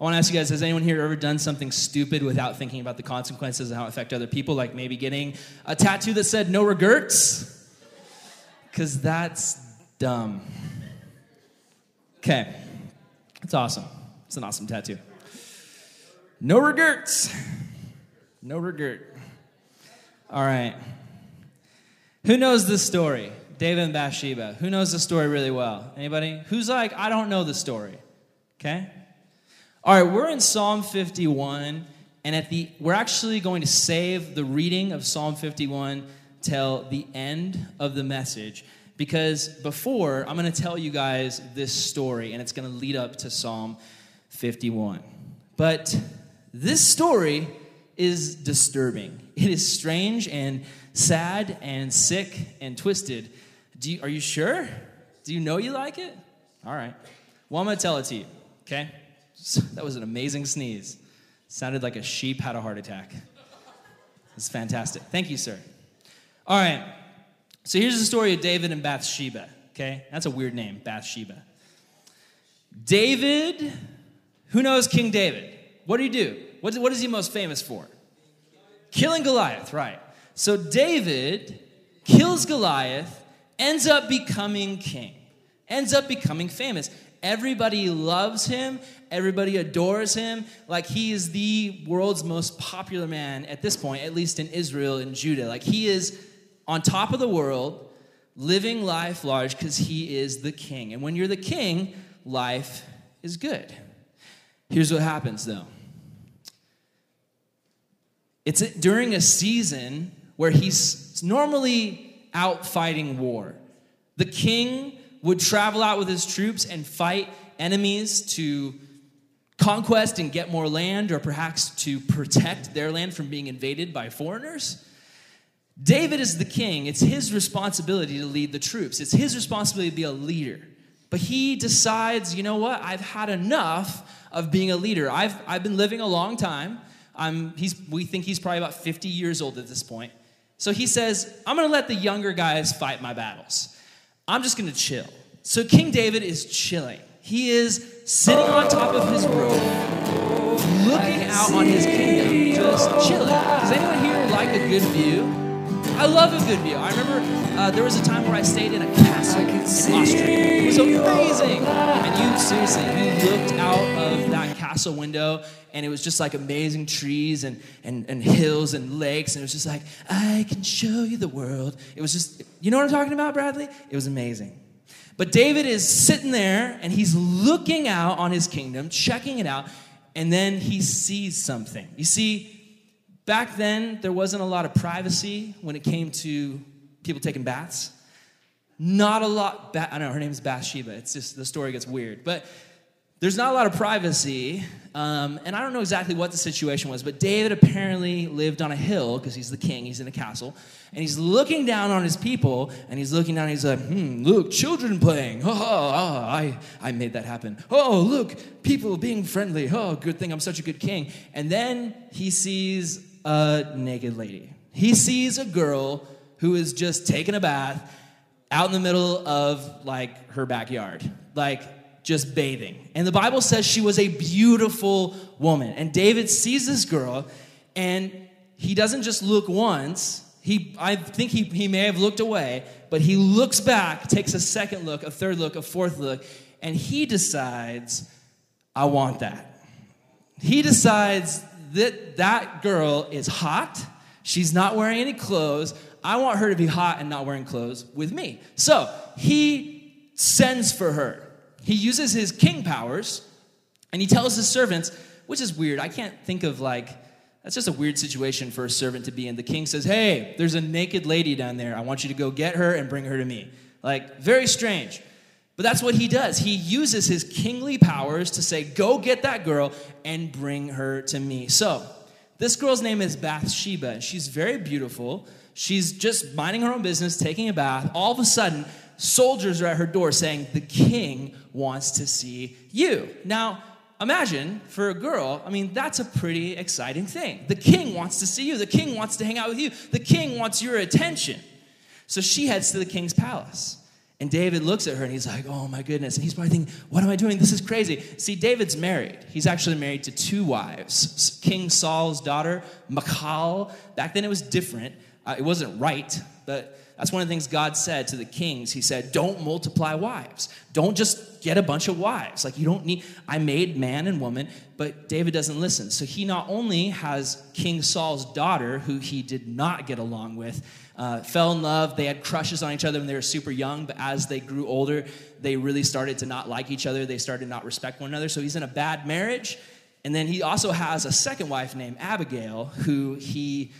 I want to ask you guys has anyone here ever done something stupid without thinking about the consequences and how it affect other people, like maybe getting a tattoo that said no regrets? Because that's dumb. Okay, it's awesome. It's an awesome tattoo. No regrets. No regret. All right. Who knows this story? David and Bathsheba. Who knows the story really well? Anybody? Who's like, I don't know the story? Okay? All right, we're in Psalm 51, and at the we're actually going to save the reading of Psalm 51 till the end of the message because before I'm going to tell you guys this story, and it's going to lead up to Psalm 51. But this story is disturbing. It is strange and sad and sick and twisted. Do you, are you sure? Do you know you like it? All right. Well, I'm going to tell it to you, okay? That was an amazing sneeze. Sounded like a sheep had a heart attack. It's fantastic. Thank you, sir. All right. So here's the story of David and Bathsheba, okay? That's a weird name, Bathsheba. David, who knows King David? What did he do? What, what is he most famous for? Killing Goliath, right. So David kills Goliath, ends up becoming king, ends up becoming famous. Everybody loves him, everybody adores him. Like he is the world's most popular man at this point, at least in Israel and Judah. Like he is on top of the world, living life large because he is the king. And when you're the king, life is good. Here's what happens though it's during a season where he's normally out fighting war. The king would travel out with his troops and fight enemies to conquest and get more land, or perhaps to protect their land from being invaded by foreigners. David is the king. It's his responsibility to lead the troops, it's his responsibility to be a leader. But he decides, you know what? I've had enough of being a leader. I've, I've been living a long time. I'm, he's, we think he's probably about 50 years old at this point. So he says, I'm going to let the younger guys fight my battles. I'm just going to chill. So King David is chilling. He is sitting on top of his roof, looking out on his kingdom, just chilling. Does anyone here like a good view? I love a good view. I remember uh, there was a time where I stayed in a castle in Austria. It was amazing. And you, seriously, you looked out of that castle window and it was just like amazing trees and, and, and hills and lakes. And it was just like, I can show you the world. It was just, you know what I'm talking about, Bradley? It was amazing. But David is sitting there and he's looking out on his kingdom, checking it out, and then he sees something. You see, Back then, there wasn't a lot of privacy when it came to people taking baths. Not a lot, I don't know, her name is Bathsheba. It's just the story gets weird. But there's not a lot of privacy. Um, and I don't know exactly what the situation was, but David apparently lived on a hill because he's the king, he's in a castle. And he's looking down on his people, and he's looking down, he's like, hmm, look, children playing. Oh, oh, oh, I, I made that happen. Oh, look, people being friendly. Oh, good thing I'm such a good king. And then he sees a naked lady. He sees a girl who is just taking a bath out in the middle of like her backyard, like just bathing. And the Bible says she was a beautiful woman. And David sees this girl and he doesn't just look once. He, I think he, he may have looked away, but he looks back, takes a second look, a third look, a fourth look, and he decides, I want that. He decides that that girl is hot. She's not wearing any clothes. I want her to be hot and not wearing clothes with me. So he sends for her. He uses his king powers and he tells his servants, which is weird. I can't think of like, that's just a weird situation for a servant to be in. The king says, Hey, there's a naked lady down there. I want you to go get her and bring her to me. Like, very strange. But that's what he does. He uses his kingly powers to say, Go get that girl and bring her to me. So, this girl's name is Bathsheba, and she's very beautiful. She's just minding her own business, taking a bath. All of a sudden, soldiers are at her door saying, The king wants to see you. Now, imagine for a girl, I mean, that's a pretty exciting thing. The king wants to see you, the king wants to hang out with you, the king wants your attention. So she heads to the king's palace. And David looks at her and he's like, oh my goodness. And he's probably thinking, what am I doing? This is crazy. See, David's married. He's actually married to two wives King Saul's daughter, Michal. Back then it was different, uh, it wasn't right, but that's one of the things God said to the kings. He said, Don't multiply wives. Don't just get a bunch of wives. Like, you don't need, I made man and woman, but David doesn't listen. So he not only has King Saul's daughter, who he did not get along with, uh, fell in love. They had crushes on each other when they were super young, but as they grew older, they really started to not like each other. They started to not respect one another. So he's in a bad marriage. And then he also has a second wife named Abigail, who he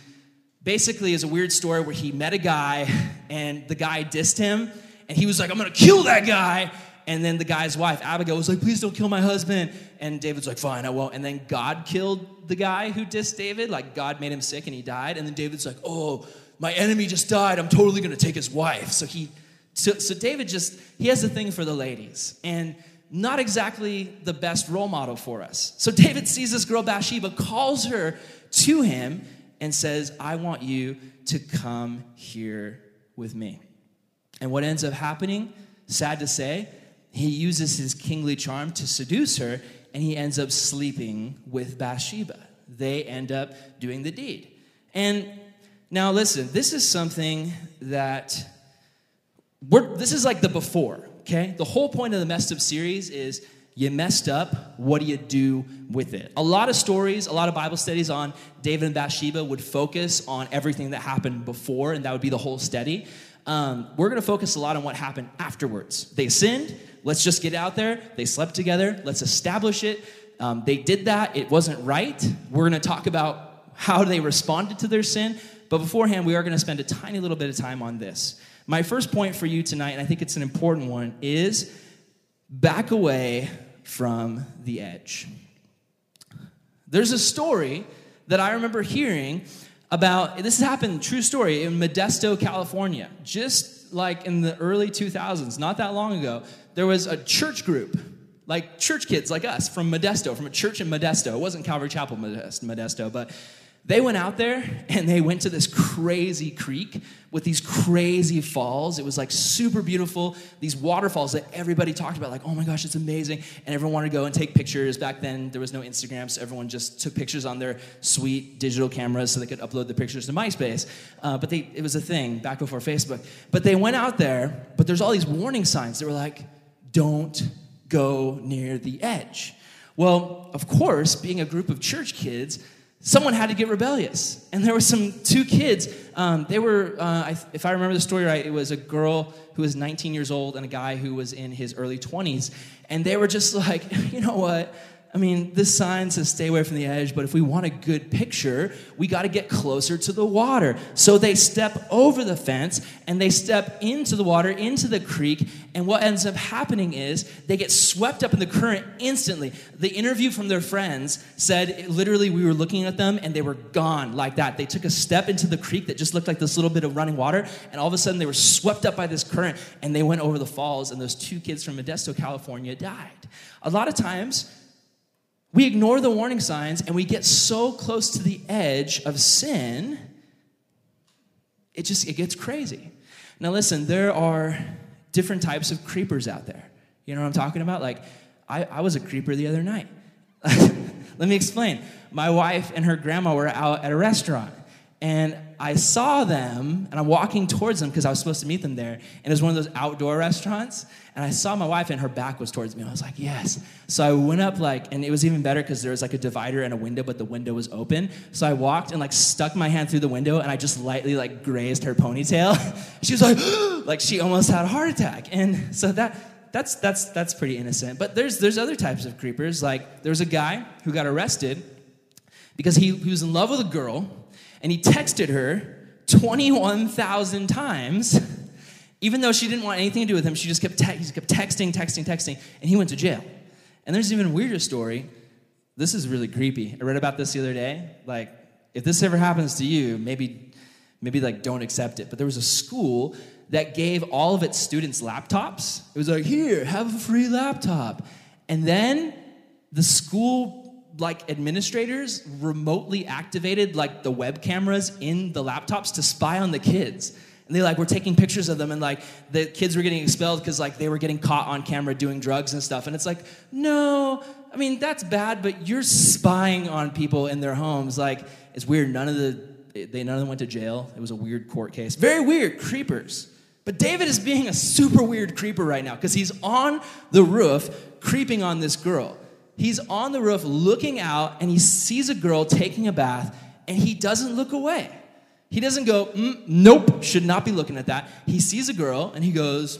basically is a weird story where he met a guy and the guy dissed him and he was like, I'm gonna kill that guy. And then the guy's wife, Abigail, was like, please don't kill my husband. And David's like, fine, I won't. And then God killed the guy who dissed David. Like, God made him sick and he died. And then David's like, oh, my enemy just died. I'm totally gonna take his wife. So he, so, so David just, he has a thing for the ladies. And not exactly the best role model for us. So David sees this girl, Bathsheba, calls her to him, and says, I want you to come here with me. And what ends up happening, sad to say, he uses his kingly charm to seduce her, and he ends up sleeping with Bathsheba. They end up doing the deed. And now, listen, this is something that we're, this is like the before, okay? The whole point of the messed up series is you messed up. What do you do with it? A lot of stories, a lot of Bible studies on David and Bathsheba would focus on everything that happened before, and that would be the whole study. Um, we're going to focus a lot on what happened afterwards. They sinned. Let's just get out there. They slept together. Let's establish it. Um, they did that. It wasn't right. We're going to talk about how they responded to their sin. But beforehand, we are going to spend a tiny little bit of time on this. My first point for you tonight, and I think it's an important one, is back away from the edge. There's a story that I remember hearing about, this happened, true story, in Modesto, California, just like in the early 2000s, not that long ago. There was a church group, like church kids like us from Modesto, from a church in Modesto. It wasn't Calvary Chapel Modesto, but they went out there and they went to this crazy creek with these crazy falls. It was like super beautiful, these waterfalls that everybody talked about, like, oh my gosh, it's amazing. And everyone wanted to go and take pictures. Back then, there was no Instagram, so everyone just took pictures on their sweet digital cameras so they could upload the pictures to MySpace. Uh, but they, it was a thing back before Facebook. But they went out there, but there's all these warning signs that were like, don't go near the edge. Well, of course, being a group of church kids, someone had to get rebellious. And there were some two kids. Um, they were, uh, if I remember the story right, it was a girl who was 19 years old and a guy who was in his early 20s. And they were just like, you know what? I mean, this sign says stay away from the edge, but if we want a good picture, we got to get closer to the water. So they step over the fence and they step into the water, into the creek, and what ends up happening is they get swept up in the current instantly. The interview from their friends said literally we were looking at them and they were gone like that. They took a step into the creek that just looked like this little bit of running water, and all of a sudden they were swept up by this current and they went over the falls, and those two kids from Modesto, California died. A lot of times, we ignore the warning signs and we get so close to the edge of sin, it just it gets crazy. Now listen, there are different types of creepers out there. You know what I'm talking about? Like, I, I was a creeper the other night. Let me explain. My wife and her grandma were out at a restaurant and I saw them, and I'm walking towards them because I was supposed to meet them there. And it was one of those outdoor restaurants. And I saw my wife, and her back was towards me. I was like, yes. So I went up, like, and it was even better because there was like a divider and a window, but the window was open. So I walked and like stuck my hand through the window, and I just lightly like grazed her ponytail. she was like, like she almost had a heart attack. And so that that's that's that's pretty innocent. But there's there's other types of creepers. Like there was a guy who got arrested because he, he was in love with a girl and he texted her 21,000 times. Even though she didn't want anything to do with him, she just kept, te- he kept texting, texting, texting, and he went to jail. And there's an even weirder story. This is really creepy. I read about this the other day. Like, if this ever happens to you, maybe, maybe like don't accept it. But there was a school that gave all of its students laptops. It was like, here, have a free laptop. And then the school like administrators remotely activated like the web cameras in the laptops to spy on the kids. And they like were taking pictures of them and like the kids were getting expelled because like they were getting caught on camera doing drugs and stuff. And it's like, no, I mean, that's bad, but you're spying on people in their homes. Like, it's weird. None of the they none of them went to jail. It was a weird court case. Very weird, creepers. But David is being a super weird creeper right now because he's on the roof creeping on this girl. He's on the roof looking out and he sees a girl taking a bath and he doesn't look away. He doesn't go, mm, nope, should not be looking at that. He sees a girl and he goes,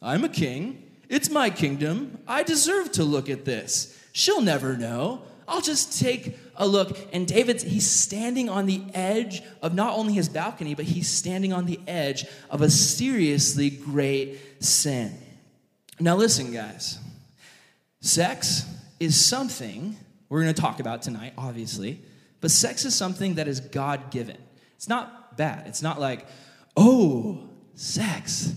I'm a king. It's my kingdom. I deserve to look at this. She'll never know. I'll just take a look. And David's, he's standing on the edge of not only his balcony, but he's standing on the edge of a seriously great sin. Now, listen, guys. Sex is something we're going to talk about tonight, obviously, but sex is something that is God given. It's not bad. It's not like, oh, sex.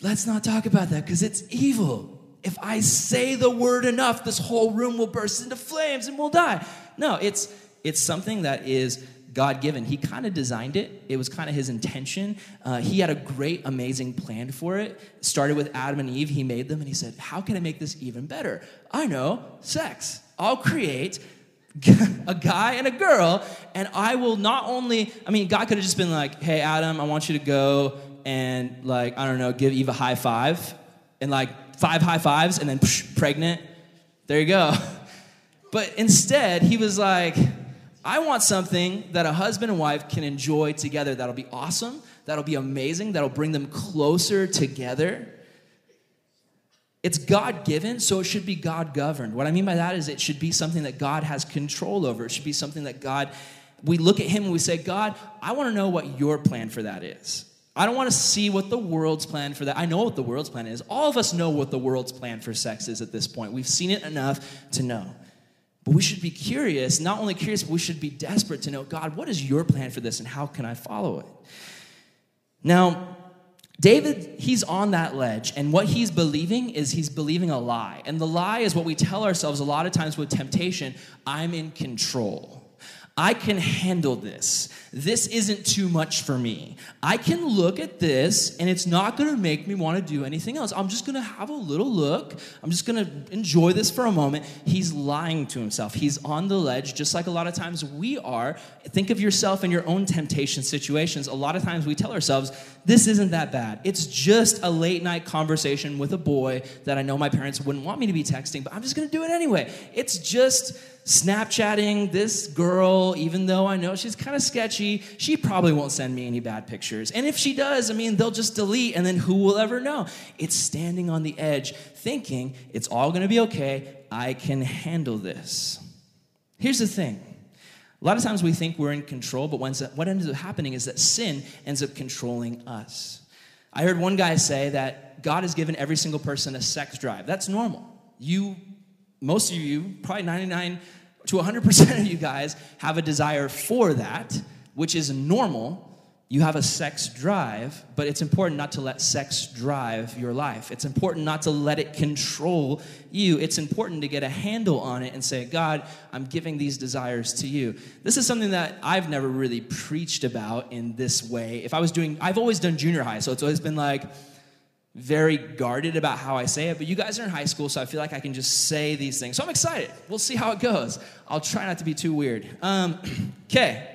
Let's not talk about that because it's evil. If I say the word enough, this whole room will burst into flames and we'll die. No, it's it's something that is God given. He kind of designed it. It was kind of his intention. Uh, he had a great, amazing plan for it. Started with Adam and Eve. He made them and he said, How can I make this even better? I know, sex. I'll create a guy and a girl, and I will not only, I mean, God could have just been like, Hey, Adam, I want you to go and, like, I don't know, give Eve a high five, and like five high fives, and then psh, pregnant. There you go. But instead, he was like, I want something that a husband and wife can enjoy together that'll be awesome, that'll be amazing, that'll bring them closer together. It's God given, so it should be God governed. What I mean by that is it should be something that God has control over. It should be something that God, we look at Him and we say, God, I want to know what your plan for that is. I don't want to see what the world's plan for that. I know what the world's plan is. All of us know what the world's plan for sex is at this point. We've seen it enough to know. But we should be curious, not only curious, but we should be desperate to know God, what is your plan for this and how can I follow it? Now, David, he's on that ledge, and what he's believing is he's believing a lie. And the lie is what we tell ourselves a lot of times with temptation I'm in control. I can handle this. This isn't too much for me. I can look at this and it's not going to make me want to do anything else. I'm just going to have a little look. I'm just going to enjoy this for a moment. He's lying to himself. He's on the ledge, just like a lot of times we are. Think of yourself in your own temptation situations. A lot of times we tell ourselves, this isn't that bad. It's just a late night conversation with a boy that I know my parents wouldn't want me to be texting, but I'm just going to do it anyway. It's just Snapchatting this girl, even though I know she's kind of sketchy, she probably won't send me any bad pictures. And if she does, I mean, they'll just delete, and then who will ever know? It's standing on the edge, thinking it's all gonna be okay. I can handle this. Here's the thing a lot of times we think we're in control, but what ends up happening is that sin ends up controlling us. I heard one guy say that God has given every single person a sex drive. That's normal. You most of you, probably 99 to 100% of you guys, have a desire for that, which is normal. You have a sex drive, but it's important not to let sex drive your life. It's important not to let it control you. It's important to get a handle on it and say, God, I'm giving these desires to you. This is something that I've never really preached about in this way. If I was doing, I've always done junior high, so it's always been like, very guarded about how I say it, but you guys are in high school, so I feel like I can just say these things. So I'm excited. We'll see how it goes. I'll try not to be too weird. Um, okay.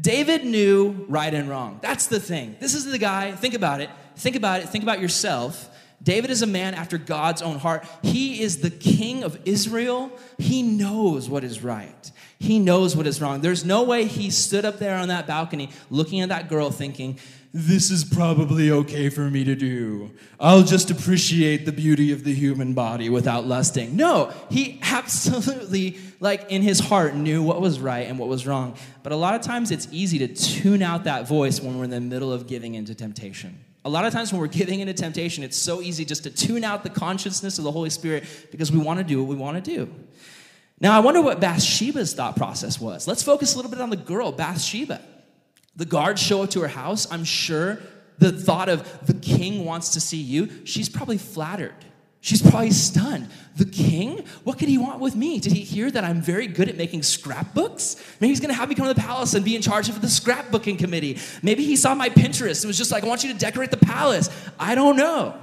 David knew right and wrong. That's the thing. This is the guy, think about it. Think about it. Think about yourself. David is a man after God's own heart. He is the king of Israel. He knows what is right. He knows what is wrong. There's no way he stood up there on that balcony looking at that girl thinking, this is probably okay for me to do. I'll just appreciate the beauty of the human body without lusting. No, he absolutely, like in his heart, knew what was right and what was wrong. But a lot of times it's easy to tune out that voice when we're in the middle of giving into temptation. A lot of times when we're giving into temptation, it's so easy just to tune out the consciousness of the Holy Spirit because we want to do what we want to do. Now, I wonder what Bathsheba's thought process was. Let's focus a little bit on the girl, Bathsheba. The guards show up to her house. I'm sure the thought of the king wants to see you, she's probably flattered. She's probably stunned. The king? What could he want with me? Did he hear that I'm very good at making scrapbooks? Maybe he's gonna have me come to the palace and be in charge of the scrapbooking committee. Maybe he saw my Pinterest and was just like, I want you to decorate the palace. I don't know.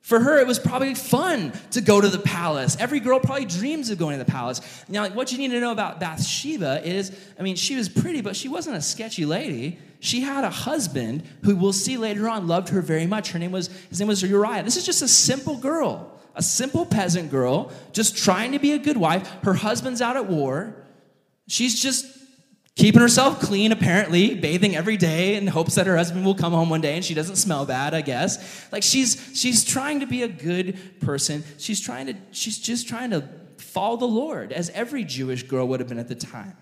For her, it was probably fun to go to the palace. Every girl probably dreams of going to the palace. Now, what you need to know about Bathsheba is I mean, she was pretty, but she wasn't a sketchy lady. She had a husband who we'll see later on loved her very much. Her name was, his name was Uriah. This is just a simple girl, a simple peasant girl, just trying to be a good wife. Her husband's out at war. She's just keeping herself clean, apparently, bathing every day in hopes that her husband will come home one day and she doesn't smell bad, I guess. Like she's she's trying to be a good person. She's trying to, she's just trying to follow the Lord, as every Jewish girl would have been at the time.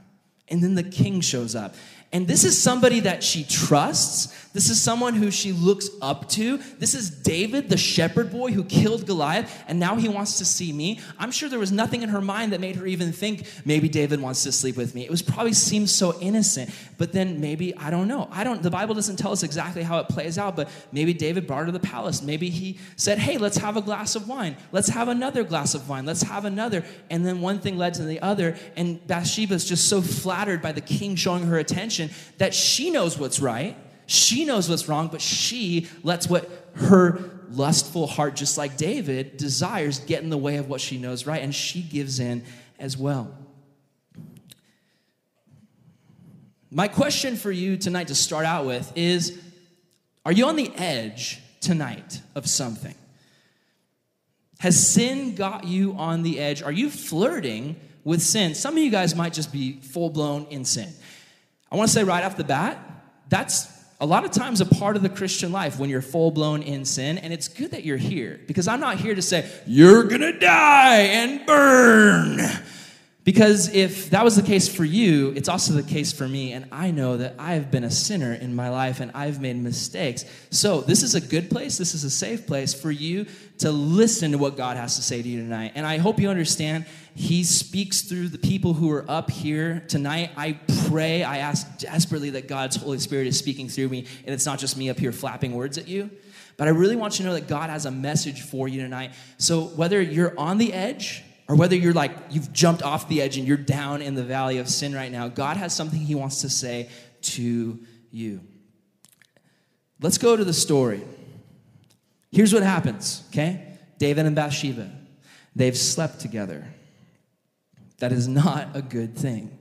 And then the king shows up. And this is somebody that she trusts. This is someone who she looks up to. This is David, the shepherd boy who killed Goliath, and now he wants to see me. I'm sure there was nothing in her mind that made her even think maybe David wants to sleep with me. It was probably seemed so innocent, but then maybe I don't know. I don't. The Bible doesn't tell us exactly how it plays out, but maybe David brought her to the palace. Maybe he said, "Hey, let's have a glass of wine. Let's have another glass of wine. Let's have another." And then one thing led to the other, and Bathsheba is just so flattered by the king showing her attention that she knows what's right she knows what's wrong, but she lets what her lustful heart, just like David, desires get in the way of what she knows right, and she gives in as well. My question for you tonight to start out with is Are you on the edge tonight of something? Has sin got you on the edge? Are you flirting with sin? Some of you guys might just be full blown in sin. I want to say right off the bat, that's a lot of times a part of the Christian life when you're full blown in sin. And it's good that you're here because I'm not here to say, you're going to die and burn. Because if that was the case for you, it's also the case for me. And I know that I have been a sinner in my life and I've made mistakes. So, this is a good place. This is a safe place for you to listen to what God has to say to you tonight. And I hope you understand He speaks through the people who are up here tonight. I pray, I ask desperately that God's Holy Spirit is speaking through me and it's not just me up here flapping words at you. But I really want you to know that God has a message for you tonight. So, whether you're on the edge, or whether you're like you've jumped off the edge and you're down in the valley of sin right now, God has something He wants to say to you. Let's go to the story. Here's what happens, okay? David and Bathsheba, they've slept together. That is not a good thing.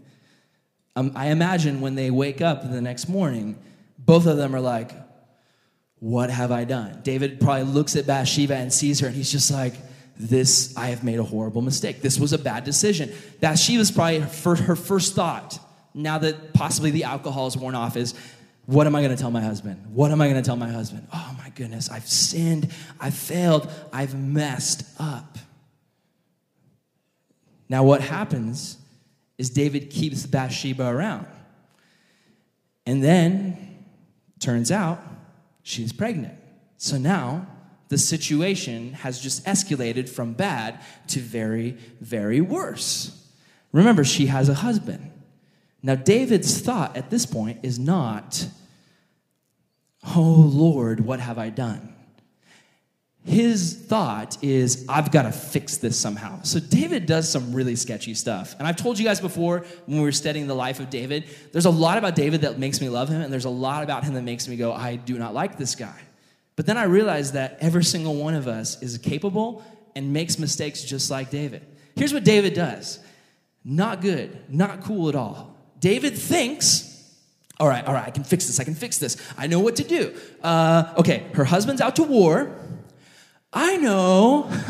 Um, I imagine when they wake up the next morning, both of them are like, What have I done? David probably looks at Bathsheba and sees her, and he's just like, this i have made a horrible mistake this was a bad decision that she was probably her, her first thought now that possibly the alcohol is worn off is what am i going to tell my husband? What am i going to tell my husband? Oh my goodness i've sinned i've failed i've messed up. Now what happens is david keeps bathsheba around. And then turns out she's pregnant. So now the situation has just escalated from bad to very, very worse. Remember, she has a husband. Now, David's thought at this point is not, Oh Lord, what have I done? His thought is, I've got to fix this somehow. So, David does some really sketchy stuff. And I've told you guys before when we were studying the life of David, there's a lot about David that makes me love him, and there's a lot about him that makes me go, I do not like this guy. But then I realized that every single one of us is capable and makes mistakes just like David. Here's what David does not good, not cool at all. David thinks, all right, all right, I can fix this, I can fix this. I know what to do. Uh, okay, her husband's out to war. I know,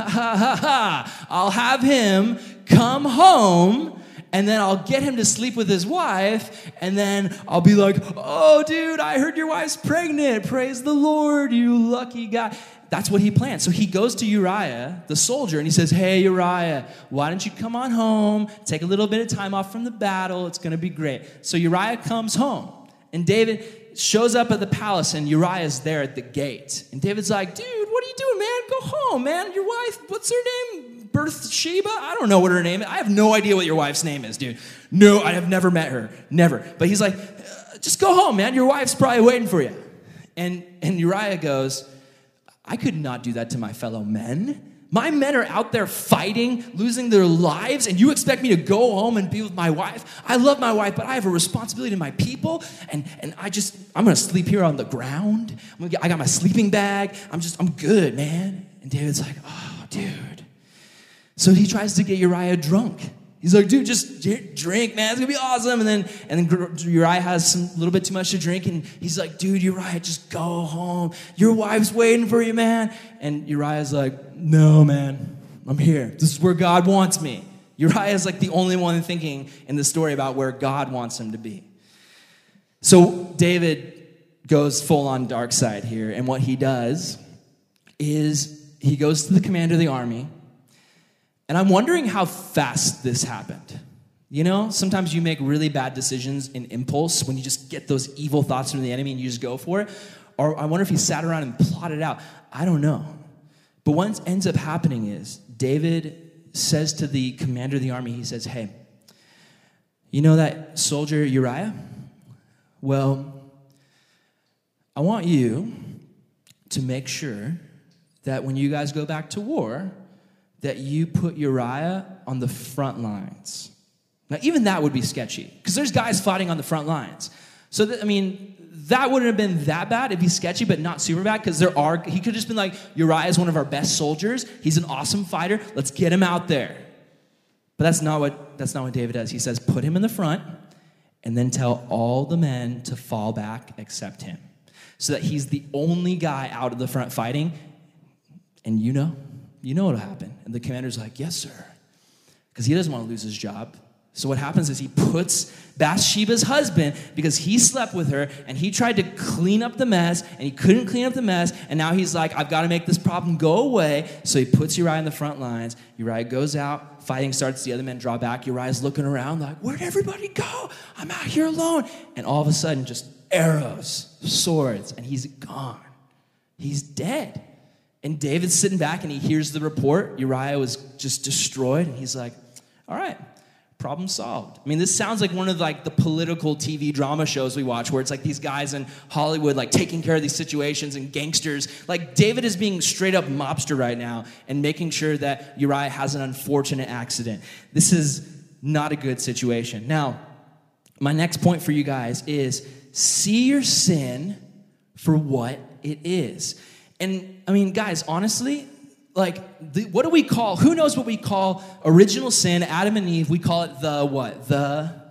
I'll have him come home and then I'll get him to sleep with his wife, and then I'll be like, oh, dude, I heard your wife's pregnant. Praise the Lord, you lucky guy. That's what he plans. So he goes to Uriah, the soldier, and he says, Hey, Uriah, why don't you come on home? Take a little bit of time off from the battle. It's going to be great. So Uriah comes home, and David shows up at the palace, and Uriah's there at the gate. And David's like, Dude, what are you doing, man? Go home, man. Your wife, what's her name? Sheba? I don't know what her name is. I have no idea what your wife's name is, dude. No, I have never met her. Never. But he's like, uh, just go home, man. Your wife's probably waiting for you. And, and Uriah goes, I could not do that to my fellow men. My men are out there fighting, losing their lives, and you expect me to go home and be with my wife? I love my wife, but I have a responsibility to my people, and, and I just, I'm gonna sleep here on the ground. Get, I got my sleeping bag. I'm just, I'm good, man. And David's like, oh, dude. So he tries to get Uriah drunk. He's like, dude, just drink, man. It's gonna be awesome. And then, and then Uriah has some little bit too much to drink, and he's like, dude, Uriah, just go home. Your wife's waiting for you, man. And Uriah's like, no, man, I'm here. This is where God wants me. Uriah is like the only one thinking in the story about where God wants him to be. So David goes full on dark side here, and what he does is he goes to the commander of the army and I'm wondering how fast this happened. You know, sometimes you make really bad decisions in impulse when you just get those evil thoughts from the enemy and you just go for it. Or I wonder if he sat around and plotted out. I don't know. But what ends up happening is David says to the commander of the army, he says, Hey, you know that soldier Uriah? Well, I want you to make sure that when you guys go back to war, that you put Uriah on the front lines. Now, even that would be sketchy because there's guys fighting on the front lines. So, that, I mean, that wouldn't have been that bad. It'd be sketchy, but not super bad because there are, he could just been like, Uriah is one of our best soldiers. He's an awesome fighter. Let's get him out there. But that's not what, that's not what David does. He says, put him in the front and then tell all the men to fall back except him. So that he's the only guy out of the front fighting. And you know, you know what'll happen. And the commander's like, Yes, sir. Because he doesn't want to lose his job. So what happens is he puts Bathsheba's husband because he slept with her and he tried to clean up the mess and he couldn't clean up the mess and now he's like I've got to make this problem go away. So he puts Uriah in the front lines. Uriah goes out. Fighting starts. The other men draw back. Uriah's looking around like where'd everybody go? I'm out here alone. And all of a sudden just arrows swords and he's gone. He's dead and David's sitting back and he hears the report. Uriah was just destroyed. And he's like, all right, problem solved. I mean, this sounds like one of like the political TV drama shows we watch where it's like these guys in Hollywood like taking care of these situations and gangsters. Like David is being straight up mobster right now and making sure that Uriah has an unfortunate accident. This is not a good situation. Now, my next point for you guys is see your sin for what it is. And I mean, guys, honestly, like, the, what do we call, who knows what we call original sin, Adam and Eve? We call it the what? The,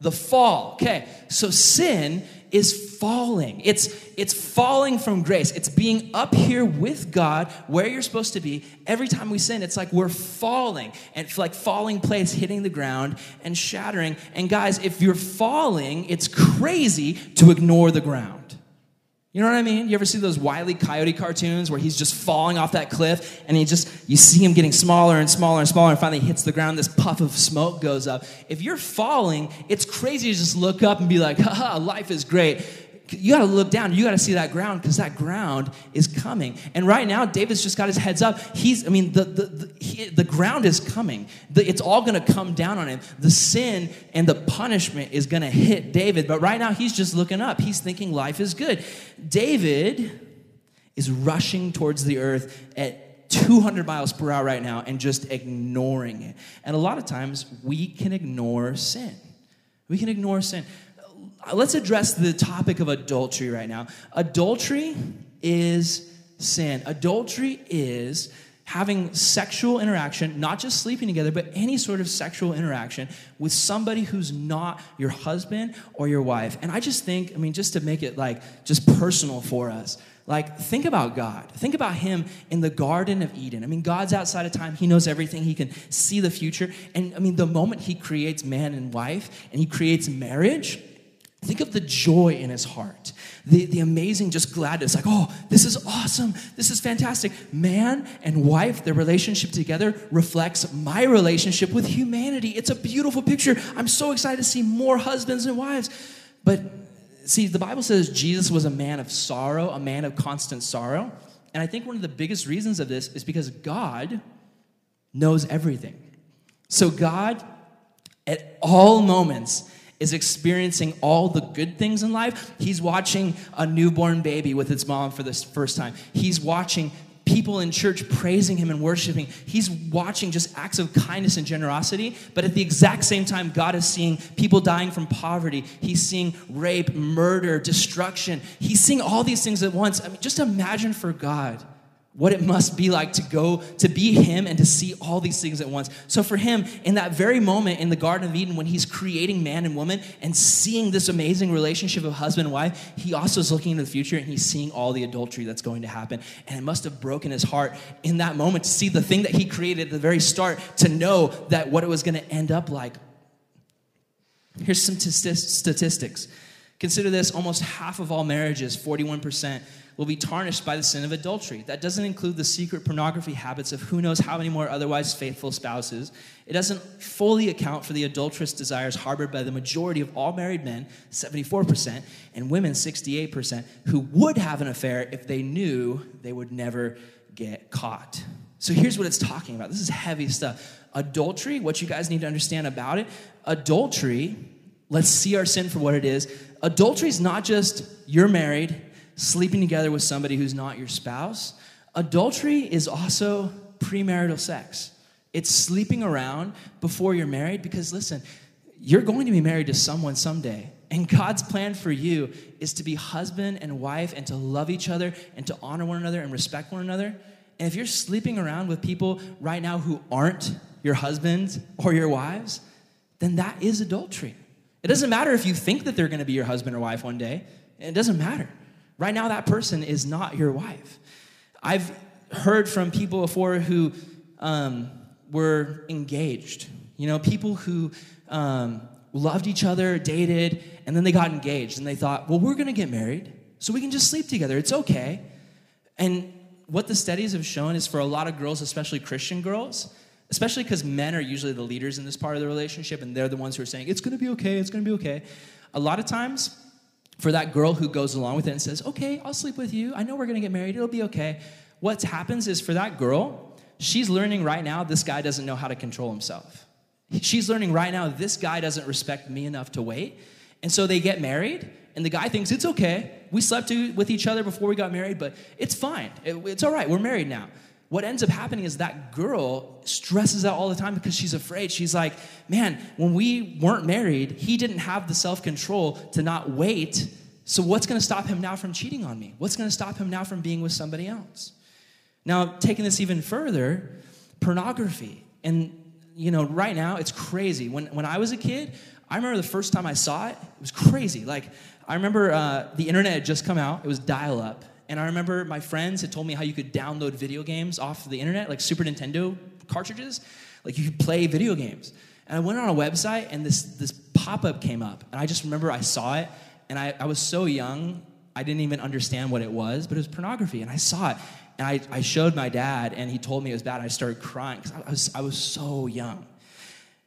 the fall. Okay, so sin is falling. It's, it's falling from grace. It's being up here with God where you're supposed to be. Every time we sin, it's like we're falling and like falling plates hitting the ground and shattering. And guys, if you're falling, it's crazy to ignore the ground. You know what I mean? You ever see those Wile E. Coyote cartoons where he's just falling off that cliff and he just, you see him getting smaller and smaller and smaller and finally hits the ground, this puff of smoke goes up. If you're falling, it's crazy to just look up and be like, haha, life is great you got to look down. You got to see that ground because that ground is coming. And right now, David's just got his heads up. He's, I mean, the, the, the, he, the ground is coming. The, it's all going to come down on him. The sin and the punishment is going to hit David. But right now, he's just looking up. He's thinking life is good. David is rushing towards the earth at 200 miles per hour right now and just ignoring it. And a lot of times, we can ignore sin. We can ignore sin let's address the topic of adultery right now. Adultery is sin. Adultery is having sexual interaction, not just sleeping together, but any sort of sexual interaction with somebody who's not your husband or your wife. And I just think, I mean, just to make it like just personal for us, like, think about God. Think about Him in the Garden of Eden. I mean, God's outside of time. He knows everything. He can see the future. And I mean, the moment He creates man and wife and He creates marriage, Think of the joy in his heart, the, the amazing just gladness, like, oh, this is awesome, this is fantastic. Man and wife, their relationship together reflects my relationship with humanity. It's a beautiful picture. I'm so excited to see more husbands and wives. But see, the Bible says Jesus was a man of sorrow, a man of constant sorrow. And I think one of the biggest reasons of this is because God knows everything. So God, at all moments, is experiencing all the good things in life. He's watching a newborn baby with its mom for the first time. He's watching people in church praising him and worshiping. He's watching just acts of kindness and generosity, but at the exact same time, God is seeing people dying from poverty. He's seeing rape, murder, destruction. He's seeing all these things at once. I mean, just imagine for God what it must be like to go to be him and to see all these things at once. So for him, in that very moment in the Garden of Eden, when he's creating man and woman and seeing this amazing relationship of husband and wife, he also is looking into the future and he's seeing all the adultery that's going to happen. And it must have broken his heart in that moment to see the thing that he created at the very start, to know that what it was going to end up like. Here's some t- statistics. Consider this almost half of all marriages, 41%, will be tarnished by the sin of adultery. That doesn't include the secret pornography habits of who knows how many more otherwise faithful spouses. It doesn't fully account for the adulterous desires harbored by the majority of all married men, 74%, and women, 68%, who would have an affair if they knew they would never get caught. So here's what it's talking about. This is heavy stuff. Adultery, what you guys need to understand about it, adultery, let's see our sin for what it is. Adultery is not just you're married, sleeping together with somebody who's not your spouse. Adultery is also premarital sex. It's sleeping around before you're married because, listen, you're going to be married to someone someday. And God's plan for you is to be husband and wife and to love each other and to honor one another and respect one another. And if you're sleeping around with people right now who aren't your husbands or your wives, then that is adultery. It doesn't matter if you think that they're going to be your husband or wife one day, it doesn't matter. Right now, that person is not your wife. I've heard from people before who um, were engaged, you know, people who um, loved each other, dated, and then they got engaged and they thought, well, we're going to get married, so we can just sleep together. It's okay. And what the studies have shown is for a lot of girls, especially Christian girls, especially because men are usually the leaders in this part of the relationship and they're the ones who are saying, it's going to be okay, it's going to be okay. A lot of times, for that girl who goes along with it and says, okay, I'll sleep with you. I know we're going to get married. It'll be okay. What happens is for that girl, she's learning right now this guy doesn't know how to control himself. She's learning right now this guy doesn't respect me enough to wait. And so they get married, and the guy thinks it's okay. We slept with each other before we got married, but it's fine. it's all right. We're married now what ends up happening is that girl stresses out all the time because she's afraid. She's like, man, when we weren't married, he didn't have the self control to not wait. So, what's going to stop him now from cheating on me? What's going to stop him now from being with somebody else? Now, taking this even further, pornography. And, you know, right now, it's crazy. When, when I was a kid, I remember the first time I saw it, it was crazy. Like, I remember uh, the internet had just come out, it was dial up and I remember my friends had told me how you could download video games off the internet, like Super Nintendo cartridges. Like you could play video games. And I went on a website and this, this pop up came up. And I just remember I saw it. And I, I was so young, I didn't even understand what it was, but it was pornography. And I saw it. And I, I showed my dad, and he told me it was bad. And I started crying because I was, I was so young.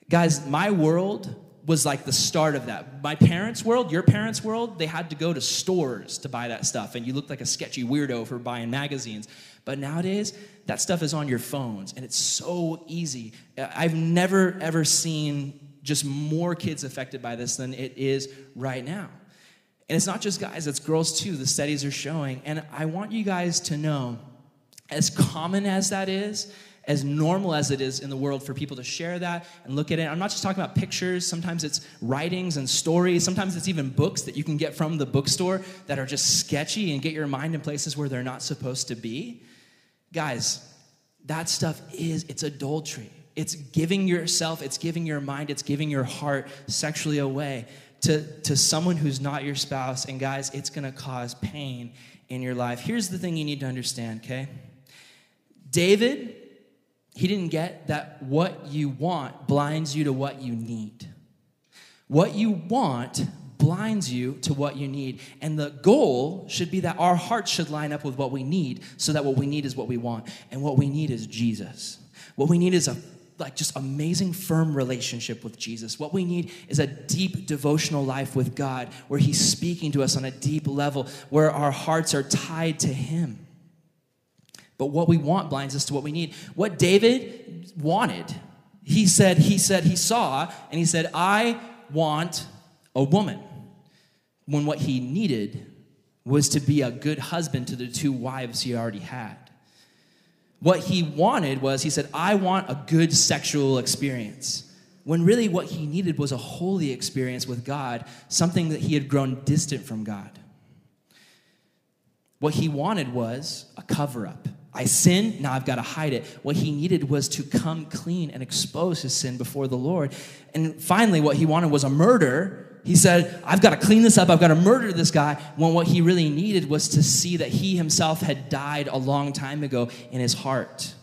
Guys, my world was like the start of that. My parents' world, your parents' world, they had to go to stores to buy that stuff, and you looked like a sketchy weirdo for buying magazines. But nowadays, that stuff is on your phones, and it's so easy. I've never, ever seen just more kids affected by this than it is right now. And it's not just guys, it's girls too, the studies are showing. And I want you guys to know, as common as that is, as normal as it is in the world for people to share that and look at it. I'm not just talking about pictures, sometimes it's writings and stories, sometimes it's even books that you can get from the bookstore that are just sketchy and get your mind in places where they're not supposed to be. Guys, that stuff is it's adultery. It's giving yourself, it's giving your mind, it's giving your heart sexually away to, to someone who's not your spouse. And guys, it's gonna cause pain in your life. Here's the thing you need to understand, okay? David he didn't get that what you want blinds you to what you need. What you want blinds you to what you need. And the goal should be that our hearts should line up with what we need so that what we need is what we want. And what we need is Jesus. What we need is a like just amazing firm relationship with Jesus. What we need is a deep devotional life with God where he's speaking to us on a deep level where our hearts are tied to him. But what we want blinds us to what we need. What David wanted, he said, he said, he saw, and he said, I want a woman. When what he needed was to be a good husband to the two wives he already had. What he wanted was, he said, I want a good sexual experience. When really what he needed was a holy experience with God, something that he had grown distant from God. What he wanted was a cover up. I sinned, now I've got to hide it. What he needed was to come clean and expose his sin before the Lord. And finally, what he wanted was a murder. He said, I've got to clean this up, I've got to murder this guy. When what he really needed was to see that he himself had died a long time ago in his heart.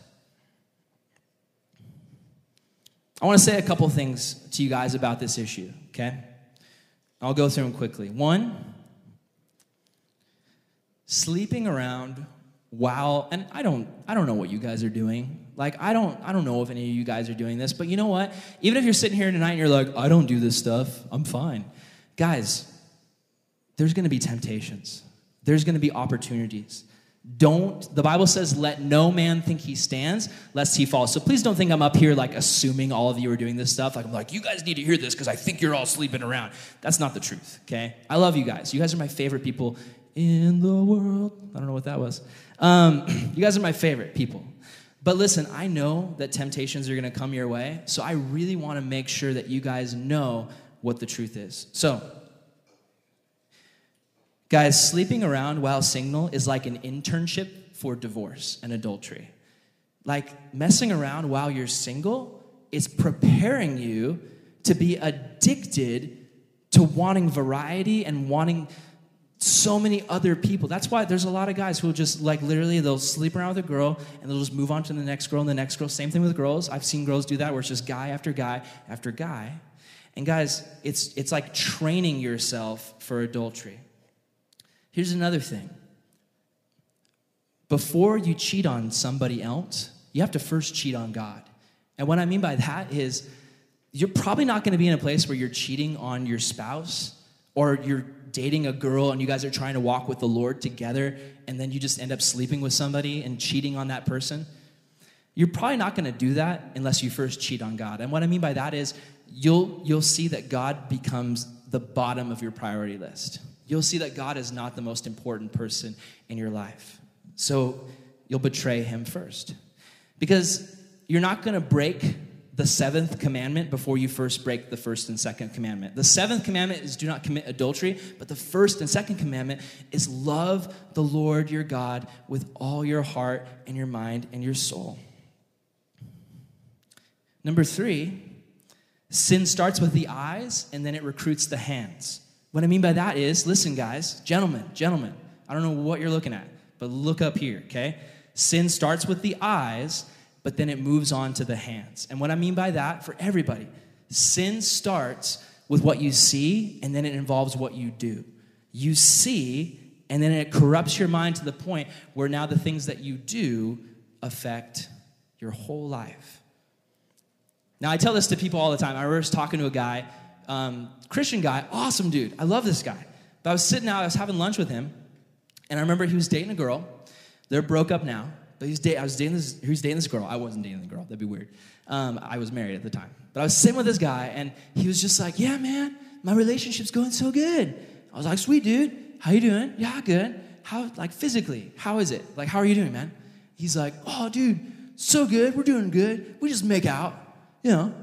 I want to say a couple things to you guys about this issue, okay? I'll go through them quickly. One, sleeping around while and I don't I don't know what you guys are doing. Like I don't I don't know if any of you guys are doing this, but you know what? Even if you're sitting here tonight and you're like, I don't do this stuff, I'm fine. Guys, there's to be temptations. There's to be opportunities. Don't, the Bible says, let no man think he stands, lest he fall. So please don't think I'm up here like assuming all of you are doing this stuff. Like I'm like, you guys need to hear this because I think you're all sleeping around. That's not the truth, okay? I love you guys. You guys are my favorite people in the world. I don't know what that was. Um, you guys are my favorite people. But listen, I know that temptations are going to come your way, so I really want to make sure that you guys know what the truth is. So, guys, sleeping around while single is like an internship for divorce and adultery. Like messing around while you're single is preparing you to be addicted to wanting variety and wanting so many other people. That's why there's a lot of guys who just like literally they'll sleep around with a girl and they'll just move on to the next girl and the next girl. Same thing with girls. I've seen girls do that where it's just guy after guy after guy. And guys, it's it's like training yourself for adultery. Here's another thing. Before you cheat on somebody else, you have to first cheat on God. And what I mean by that is you're probably not going to be in a place where you're cheating on your spouse or you're dating a girl and you guys are trying to walk with the Lord together and then you just end up sleeping with somebody and cheating on that person, you're probably not going to do that unless you first cheat on God. And what I mean by that is you'll you'll see that God becomes the bottom of your priority list. You'll see that God is not the most important person in your life. So you'll betray him first. Because you're not going to break the seventh commandment before you first break the first and second commandment. The seventh commandment is do not commit adultery, but the first and second commandment is love the Lord your God with all your heart and your mind and your soul. Number three, sin starts with the eyes and then it recruits the hands. What I mean by that is, listen, guys, gentlemen, gentlemen, I don't know what you're looking at, but look up here, okay? Sin starts with the eyes but then it moves on to the hands. And what I mean by that, for everybody, sin starts with what you see, and then it involves what you do. You see, and then it corrupts your mind to the point where now the things that you do affect your whole life. Now, I tell this to people all the time. I was talking to a guy, um, Christian guy, awesome dude. I love this guy. But I was sitting out, I was having lunch with him, and I remember he was dating a girl. They're broke up now. But he's I was dating this, was dating this girl. I wasn't dating the girl. That'd be weird. Um, I was married at the time. But I was sitting with this guy, and he was just like, yeah, man, my relationship's going so good. I was like, sweet, dude. How you doing? Yeah, good. How, like, physically, how is it? Like, how are you doing, man? He's like, oh, dude, so good. We're doing good. We just make out, you know.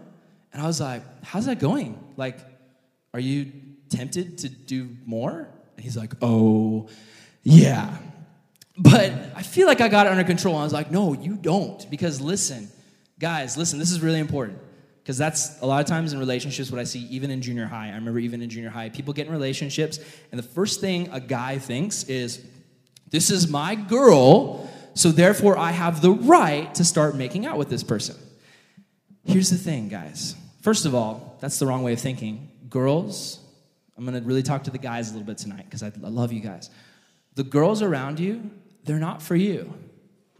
And I was like, how's that going? Like, are you tempted to do more? And he's like, oh, yeah. But I feel like I got it under control. I was like, no, you don't. Because listen, guys, listen, this is really important. Because that's a lot of times in relationships what I see even in junior high. I remember even in junior high, people get in relationships, and the first thing a guy thinks is, this is my girl, so therefore I have the right to start making out with this person. Here's the thing, guys. First of all, that's the wrong way of thinking. Girls, I'm gonna really talk to the guys a little bit tonight because I love you guys. The girls around you, they're not for you.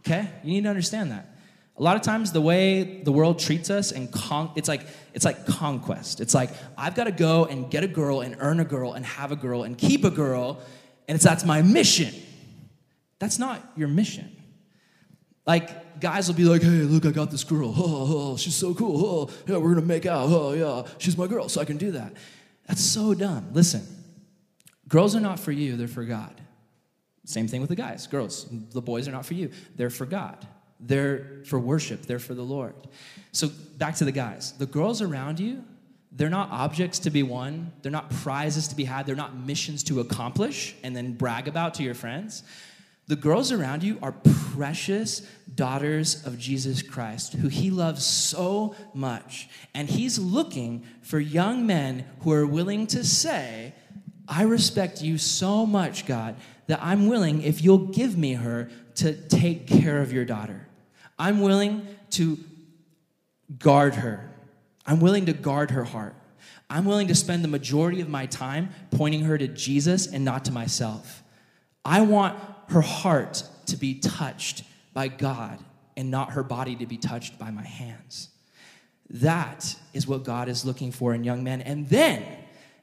Okay? You need to understand that. A lot of times the way the world treats us and con- it's like it's like conquest. It's like I've got to go and get a girl and earn a girl and have a girl and keep a girl and it's that's my mission. That's not your mission. Like guys will be like, "Hey, look, I got this girl. Oh, oh she's so cool. Oh, yeah, we're gonna make out. Oh, yeah, she's my girl, so I can do that." That's so dumb. Listen, girls are not for you; they're for God. Same thing with the guys, girls. The boys are not for you, they're for God. They're for worship, they're for the Lord. So back to the guys. The girls around you, they're not objects to be won, they're not prizes to be had, they're not missions to accomplish and then brag about to your friends. The girls around you are precious daughters of Jesus Christ, who he loves so much. And he's looking for young men who are willing to say, I respect you so much, God, that I'm willing, if you'll give me her, to take care of your daughter. I'm willing to guard her. I'm willing to guard her heart. I'm willing to spend the majority of my time pointing her to Jesus and not to myself. I want her heart to be touched by God and not her body to be touched by my hands. That is what God is looking for in young men. And then,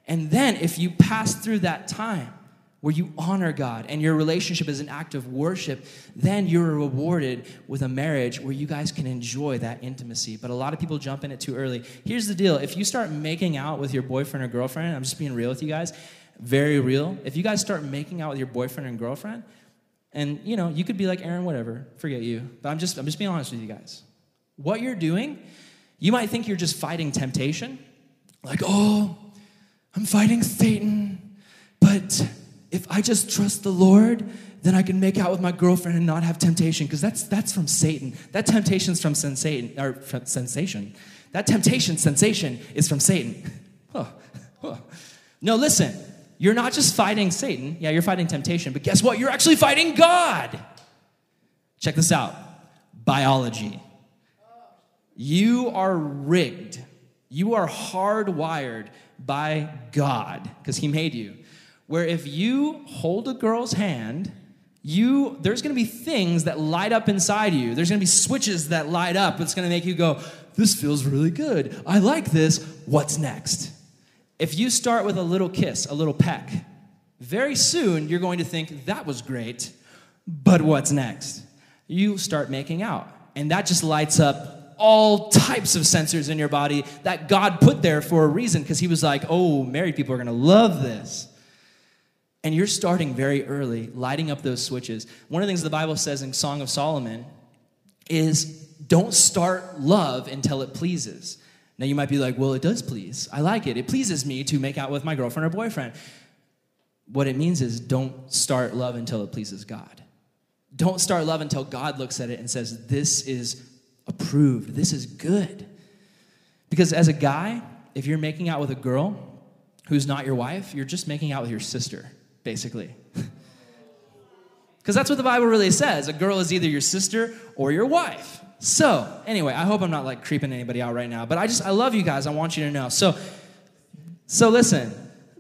and then if you pass through that time where you honor God and your relationship is an act of worship, then you're rewarded with a marriage where you guys can enjoy that intimacy. But a lot of people jump in it too early. Here's the deal if you start making out with your boyfriend or girlfriend, I'm just being real with you guys, very real. If you guys start making out with your boyfriend and girlfriend, and you know, you could be like Aaron, whatever, forget you. But I'm just I'm just being honest with you guys. What you're doing, you might think you're just fighting temptation. Like, oh, I'm fighting Satan, but if I just trust the Lord, then I can make out with my girlfriend and not have temptation, because that's that's from Satan. That temptation's from sensation or from sensation. That temptation sensation is from Satan. No, listen. You're not just fighting Satan. Yeah, you're fighting temptation, but guess what? You're actually fighting God. Check this out biology. You are rigged, you are hardwired by God because He made you. Where if you hold a girl's hand, you there's going to be things that light up inside you. There's going to be switches that light up. It's going to make you go, "This feels really good. I like this. What's next?" If you start with a little kiss, a little peck, very soon you're going to think, that was great, but what's next? You start making out, and that just lights up all types of sensors in your body that God put there for a reason because He was like, oh, married people are gonna love this. And you're starting very early, lighting up those switches. One of the things the Bible says in Song of Solomon is don't start love until it pleases. Now you might be like, well, it does please. I like it. It pleases me to make out with my girlfriend or boyfriend. What it means is don't start love until it pleases God. Don't start love until God looks at it and says, this is approved, this is good. Because as a guy, if you're making out with a girl who's not your wife, you're just making out with your sister, basically. Because that's what the Bible really says. A girl is either your sister or your wife. So, anyway, I hope I'm not like creeping anybody out right now, but I just, I love you guys. I want you to know. So, so listen,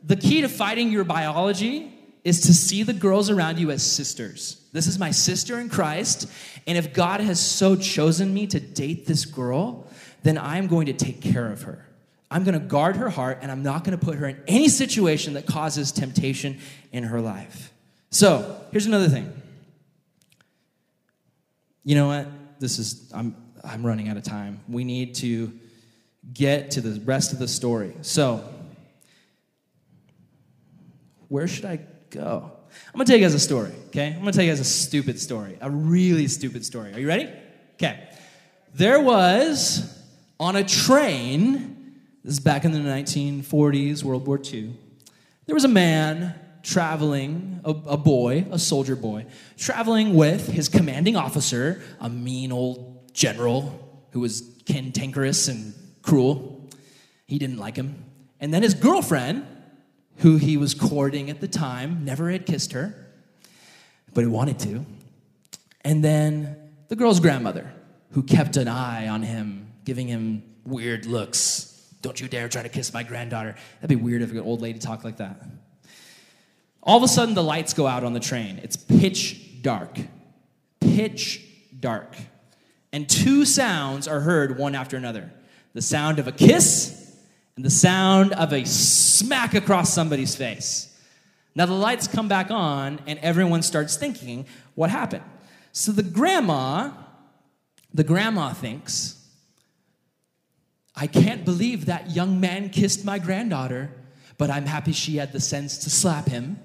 the key to fighting your biology is to see the girls around you as sisters. This is my sister in Christ, and if God has so chosen me to date this girl, then I'm going to take care of her. I'm going to guard her heart, and I'm not going to put her in any situation that causes temptation in her life. So, here's another thing. You know what? this is I'm I'm running out of time. We need to get to the rest of the story. So, where should I go? I'm gonna tell you guys a story, okay? I'm gonna tell you guys a stupid story, a really stupid story. Are you ready? Okay. There was on a train, this is back in the 1940s, World War II, there was a man traveling, a, a, boy, a soldier boy, traveling with his commanding officer, a mean old general who was cantankerous and cruel. He didn't like him. And then his girlfriend, who he was courting at the time, never had kissed her, but he wanted to. And then the girl's grandmother, who kept an eye on him, giving him weird looks. Don't you dare try to kiss my granddaughter. That'd be weird if an old lady talked like that. All of a sudden, the lights go out on the train. It's pitch dark. Pitch dark. And two sounds are heard one after another the sound of a kiss and the sound of a smack across somebody's face. Now, the lights come back on, and everyone starts thinking, what happened? So the grandma, the grandma thinks, I can't believe that young man kissed my granddaughter, but I'm happy she had the sense to slap him.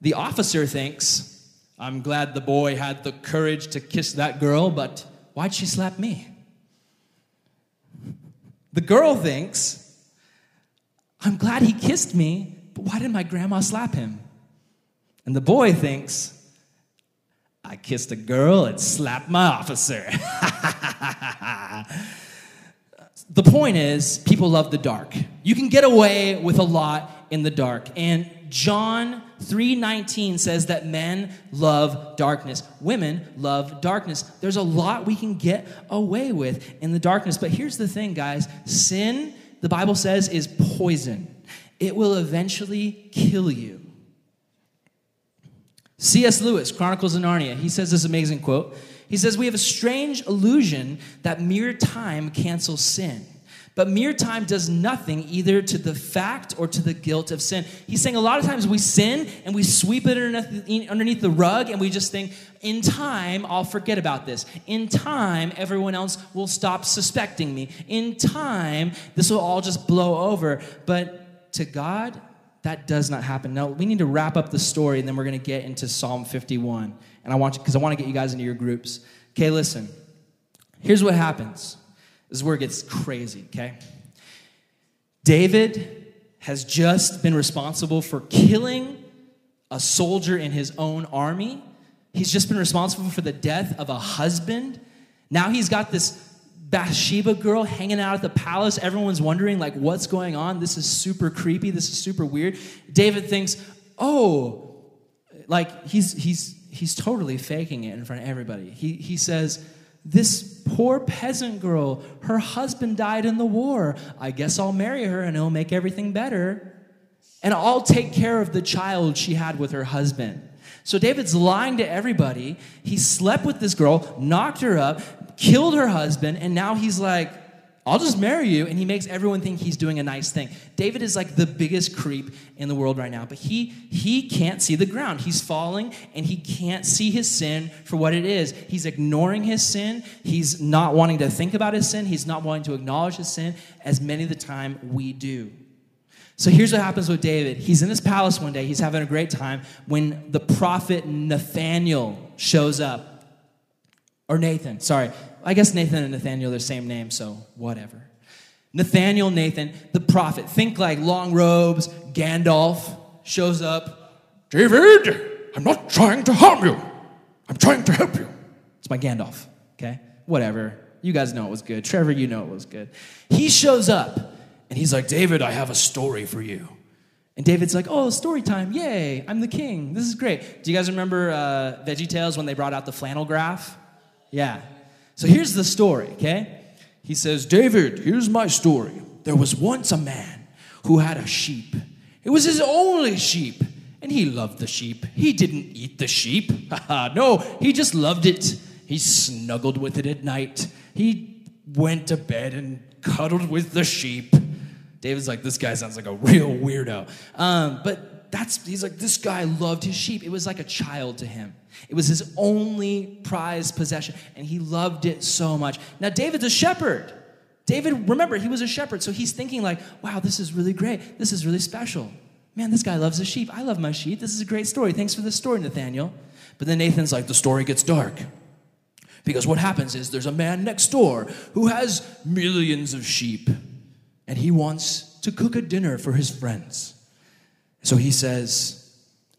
The officer thinks, I'm glad the boy had the courage to kiss that girl, but why'd she slap me? The girl thinks, I'm glad he kissed me, but why did my grandma slap him? And the boy thinks, I kissed a girl and slapped my officer. the point is, people love the dark. You can get away with a lot in the dark. And John 3:19 says that men love darkness. Women love darkness. There's a lot we can get away with in the darkness. But here's the thing, guys. Sin, the Bible says, is poison. It will eventually kill you. C.S. Lewis, Chronicles of Narnia, he says this amazing quote. He says, We have a strange illusion that mere time cancels sin. But mere time does nothing either to the fact or to the guilt of sin. He's saying a lot of times we sin and we sweep it underneath, the rug and we just think, in time, I'll forget about this. In time, everyone else will stop suspecting me. In time, this will all just blow over. But to God, that does not happen. Now, we need to wrap up the story and then we're going to get into Psalm 51. And I want you, because I want to get you guys into your groups. Okay, listen. Here's what happens. This is where it gets crazy, okay? David has just been responsible for killing a soldier in his own army. He's just been responsible for the death of a husband. Now he's got this Bathsheba girl hanging out at the palace. Everyone's wondering, like, what's going on? This is super creepy. This is super weird. David thinks, oh, like he's he's he's totally faking it in front of everybody. He he says, this poor peasant girl, her husband died in the war. I guess I'll marry her and it'll make everything better. And I'll take care of the child she had with her husband. So David's lying to everybody. He slept with this girl, knocked her up, killed her husband, and now he's like, I'll just marry you. And he makes everyone think he's doing a nice thing. David is like the biggest creep in the world right now, but he he can't see the ground. He's falling and he can't see his sin for what it is. He's ignoring his sin. He's not wanting to think about his sin. He's not wanting to acknowledge his sin as many of the time we do. So here's what happens with David. He's in his palace one day. He's having a great time when the prophet Nathaniel shows up. Or Nathan, sorry. I guess Nathan and Nathaniel are the same name, so whatever. Nathaniel, Nathan, the prophet. Think like long robes, Gandalf shows up. David, I'm not trying to harm you. I'm trying to help you. It's my Gandalf, okay? Whatever. You guys know it was good. Trevor, you know it was good. He shows up and he's like, David, I have a story for you. And David's like, oh, story time. Yay, I'm the king. This is great. Do you guys remember uh, Veggie Tales when they brought out the flannel graph? Yeah. So here's the story, okay? He says, David, here's my story. There was once a man who had a sheep. It was his only sheep, and he loved the sheep. He didn't eat the sheep. no, he just loved it. He snuggled with it at night. He went to bed and cuddled with the sheep. David's like, this guy sounds like a real weirdo. Um, but that's, he's like, this guy loved his sheep. It was like a child to him. It was his only prized possession, and he loved it so much. Now, David's a shepherd. David, remember, he was a shepherd, so he's thinking, like, wow, this is really great. This is really special. Man, this guy loves his sheep. I love my sheep. This is a great story. Thanks for the story, Nathaniel. But then Nathan's like, the story gets dark. Because what happens is there's a man next door who has millions of sheep, and he wants to cook a dinner for his friends. So he says,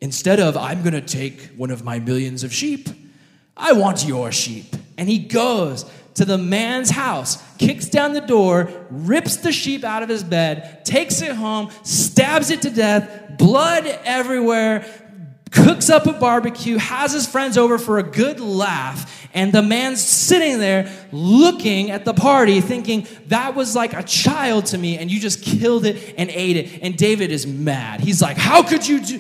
Instead of, I'm going to take one of my millions of sheep, I want your sheep. And he goes to the man's house, kicks down the door, rips the sheep out of his bed, takes it home, stabs it to death, blood everywhere, cooks up a barbecue, has his friends over for a good laugh, and the man's sitting there looking at the party, thinking, That was like a child to me, and you just killed it and ate it. And David is mad. He's like, How could you do?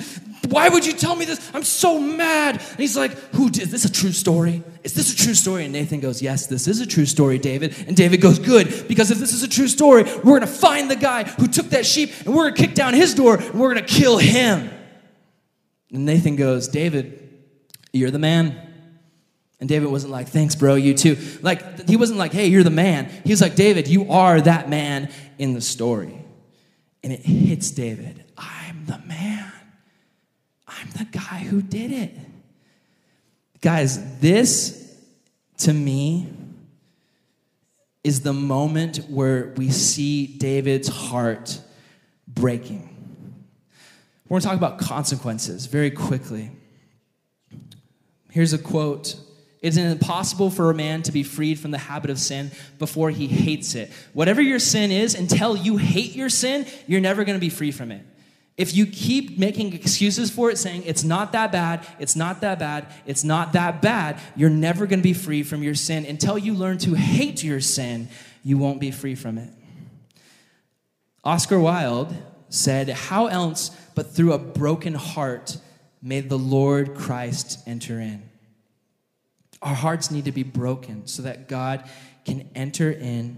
Why would you tell me this? I'm so mad. And he's like, Who did is this a true story? Is this a true story? And Nathan goes, Yes, this is a true story, David. And David goes, Good, because if this is a true story, we're gonna find the guy who took that sheep and we're gonna kick down his door and we're gonna kill him. And Nathan goes, David, you're the man. And David wasn't like, thanks, bro, you too. Like, he wasn't like, hey, you're the man. He was like, David, you are that man in the story. And it hits David. I'm the man. I'm the guy who did it. Guys, this to me is the moment where we see David's heart breaking. We're going to talk about consequences very quickly. Here's a quote It is impossible for a man to be freed from the habit of sin before he hates it. Whatever your sin is, until you hate your sin, you're never going to be free from it. If you keep making excuses for it, saying it's not that bad, it's not that bad, it's not that bad, you're never going to be free from your sin. Until you learn to hate your sin, you won't be free from it. Oscar Wilde said, How else but through a broken heart may the Lord Christ enter in? Our hearts need to be broken so that God can enter in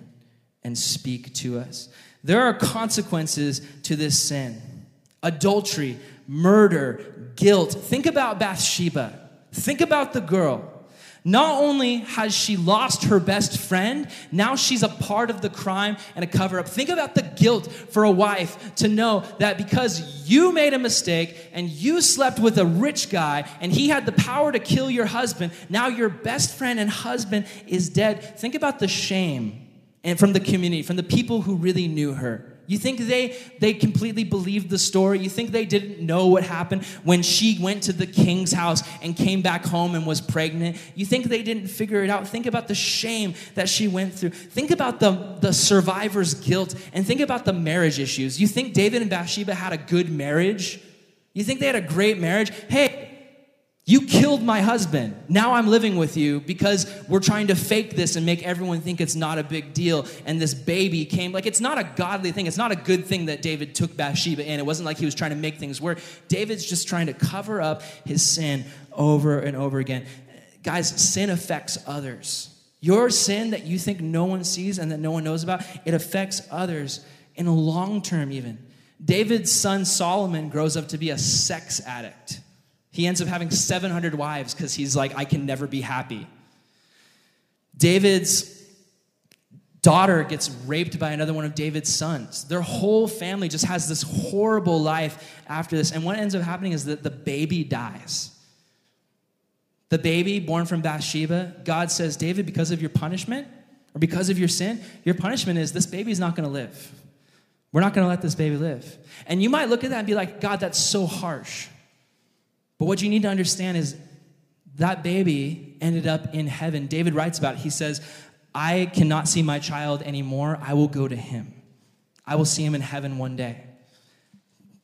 and speak to us. There are consequences to this sin adultery, murder, guilt. Think about Bathsheba. Think about the girl. Not only has she lost her best friend, now she's a part of the crime and a cover up. Think about the guilt for a wife to know that because you made a mistake and you slept with a rich guy and he had the power to kill your husband, now your best friend and husband is dead. Think about the shame and from the community, from the people who really knew her. You think they they completely believed the story? You think they didn't know what happened when she went to the king's house and came back home and was pregnant? You think they didn't figure it out? Think about the shame that she went through. Think about the, the survivor's guilt and think about the marriage issues. You think David and Bathsheba had a good marriage? You think they had a great marriage? Hey, you killed my husband. Now I'm living with you because we're trying to fake this and make everyone think it's not a big deal. And this baby came. Like, it's not a godly thing. It's not a good thing that David took Bathsheba in. It wasn't like he was trying to make things work. David's just trying to cover up his sin over and over again. Guys, sin affects others. Your sin that you think no one sees and that no one knows about, it affects others in a long term, even. David's son Solomon grows up to be a sex addict. He ends up having 700 wives because he's like, I can never be happy. David's daughter gets raped by another one of David's sons. Their whole family just has this horrible life after this. And what ends up happening is that the baby dies. The baby born from Bathsheba, God says, David, because of your punishment or because of your sin, your punishment is this baby's not going to live. We're not going to let this baby live. And you might look at that and be like, God, that's so harsh. But what you need to understand is that baby ended up in heaven. David writes about it. He says, I cannot see my child anymore. I will go to him. I will see him in heaven one day.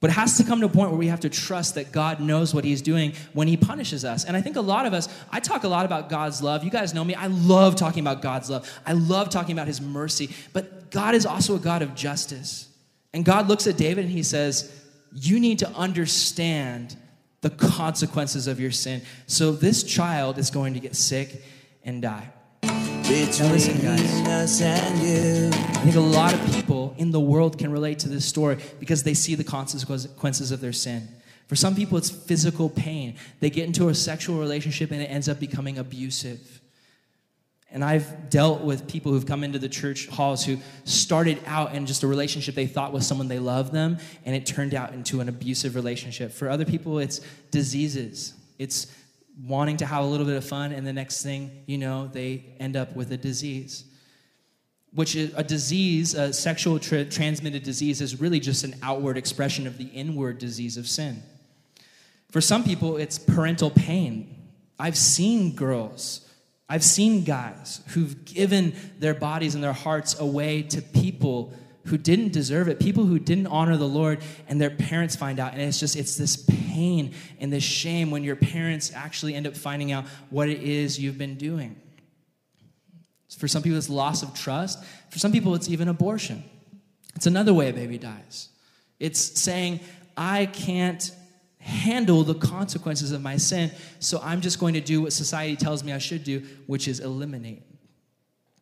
But it has to come to a point where we have to trust that God knows what He's doing when He punishes us. And I think a lot of us, I talk a lot about God's love. You guys know me. I love talking about God's love. I love talking about His mercy. But God is also a God of justice. And God looks at David and He says, You need to understand the consequences of your sin. So this child is going to get sick and die. Now listen, guys. I think a lot of people in the world can relate to this story because they see the consequences of their sin. For some people, it's physical pain. They get into a sexual relationship and it ends up becoming abusive. And I've dealt with people who've come into the church halls who started out in just a relationship they thought was someone they loved them, and it turned out into an abusive relationship. For other people, it's diseases. It's wanting to have a little bit of fun, and the next thing you know, they end up with a disease. Which is a disease, a sexual tra- transmitted disease, is really just an outward expression of the inward disease of sin. For some people, it's parental pain. I've seen girls I've seen guys who've given their bodies and their hearts away to people who didn't deserve it, people who didn't honor the Lord, and their parents find out. And it's just, it's this pain and this shame when your parents actually end up finding out what it is you've been doing. For some people, it's loss of trust. For some people, it's even abortion. It's another way a baby dies. It's saying, I can't handle the consequences of my sin, so I'm just going to do what society tells me I should do, which is eliminate,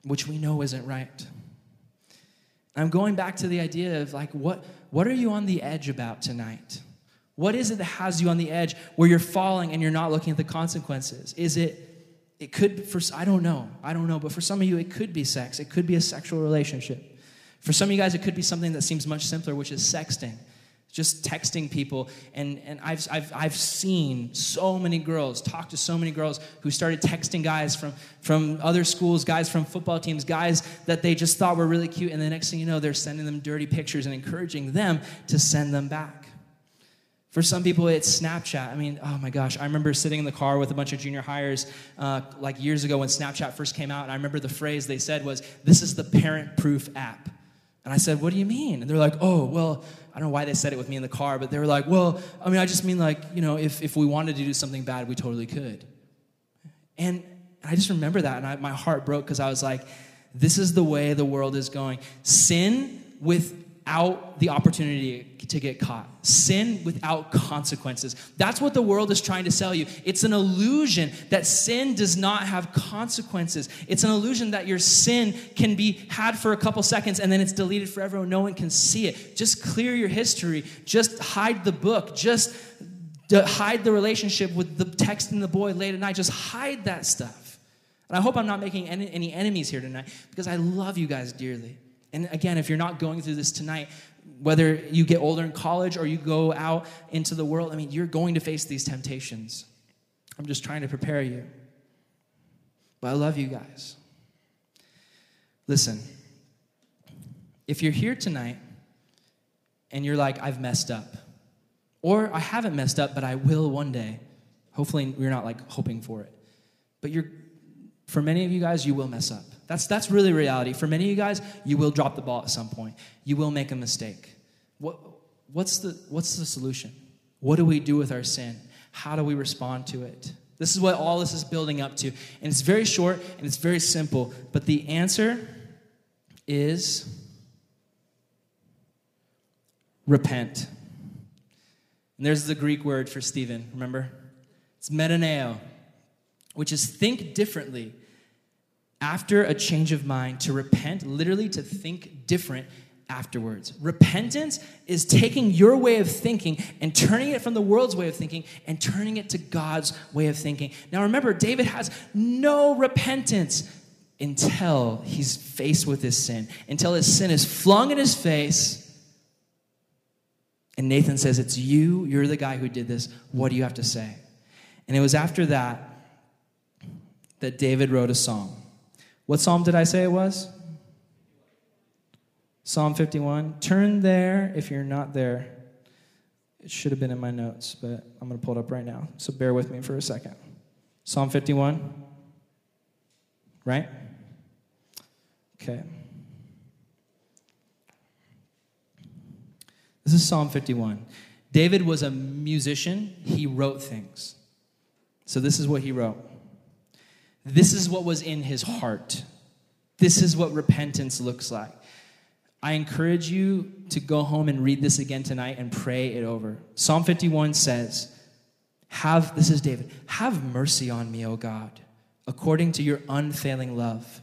which we know isn't right. I'm going back to the idea of like, what, what are you on the edge about tonight? What is it that has you on the edge where you're falling and you're not looking at the consequences? Is it, it could, for, I don't know, I don't know, but for some of you, it could be sex, it could be a sexual relationship. For some of you guys, it could be something that seems much simpler, which is sexting just texting people. And, and I've, I've, I've seen so many girls talk to so many girls who started texting guys from, from other schools guys from football teams guys that they just thought were really cute. And the next thing you know they're sending them dirty pictures and encouraging them to send them back. For some people it's snapchat. I mean oh my gosh. I remember sitting in the car with a bunch of junior hires uh, like years ago when snapchat first came out. And i remember the phrase they said was this is the parent proof app and I said, What do you mean? And they're like, Oh, well, I don't know why they said it with me in the car, but they were like, Well, I mean, I just mean like, you know, if, if we wanted to do something bad, we totally could. And I just remember that, and I, my heart broke because I was like, This is the way the world is going. Sin with without the opportunity to get caught. Sin without consequences. That's what the world is trying to sell you. It's an illusion that sin does not have consequences. It's an illusion that your sin can be had for a couple seconds and then it's deleted forever and no one can see it. Just clear your history. Just hide the book. Just hide the relationship with the texting the boy late at night. Just hide that stuff. And I hope I'm not making any, any enemies here tonight because I love you guys dearly. And again, if you're not going through this tonight, whether you get older in college or you go out into the world, I mean, you're going to face these temptations. I'm just trying to prepare you. But I love you guys. Listen, if you're here tonight and you're like, I've messed up, or I haven't messed up, but I will one day, hopefully you're not like hoping for it, but you're, for many of you guys, you will mess up. That's, that's really reality. For many of you guys, you will drop the ball at some point. You will make a mistake. What, what's, the, what's the solution? What do we do with our sin? How do we respond to it? This is what all this is building up to. And it's very short and it's very simple. But the answer is repent. And there's the Greek word for Stephen, remember? It's metaneo, which is think differently after a change of mind, to repent, literally to think different afterwards. Repentance is taking your way of thinking and turning it from the world's way of thinking and turning it to God's way of thinking. Now remember, David has no repentance until he's faced with his sin, until his sin is flung in his face. And Nathan says, It's you, you're the guy who did this. What do you have to say? And it was after that that David wrote a song. What psalm did I say it was? Psalm 51. Turn there if you're not there. It should have been in my notes, but I'm going to pull it up right now. So bear with me for a second. Psalm 51. Right? Okay. This is Psalm 51. David was a musician, he wrote things. So this is what he wrote. This is what was in his heart. This is what repentance looks like. I encourage you to go home and read this again tonight and pray it over. Psalm 51 says, Have, this is David, have mercy on me, O God, according to your unfailing love,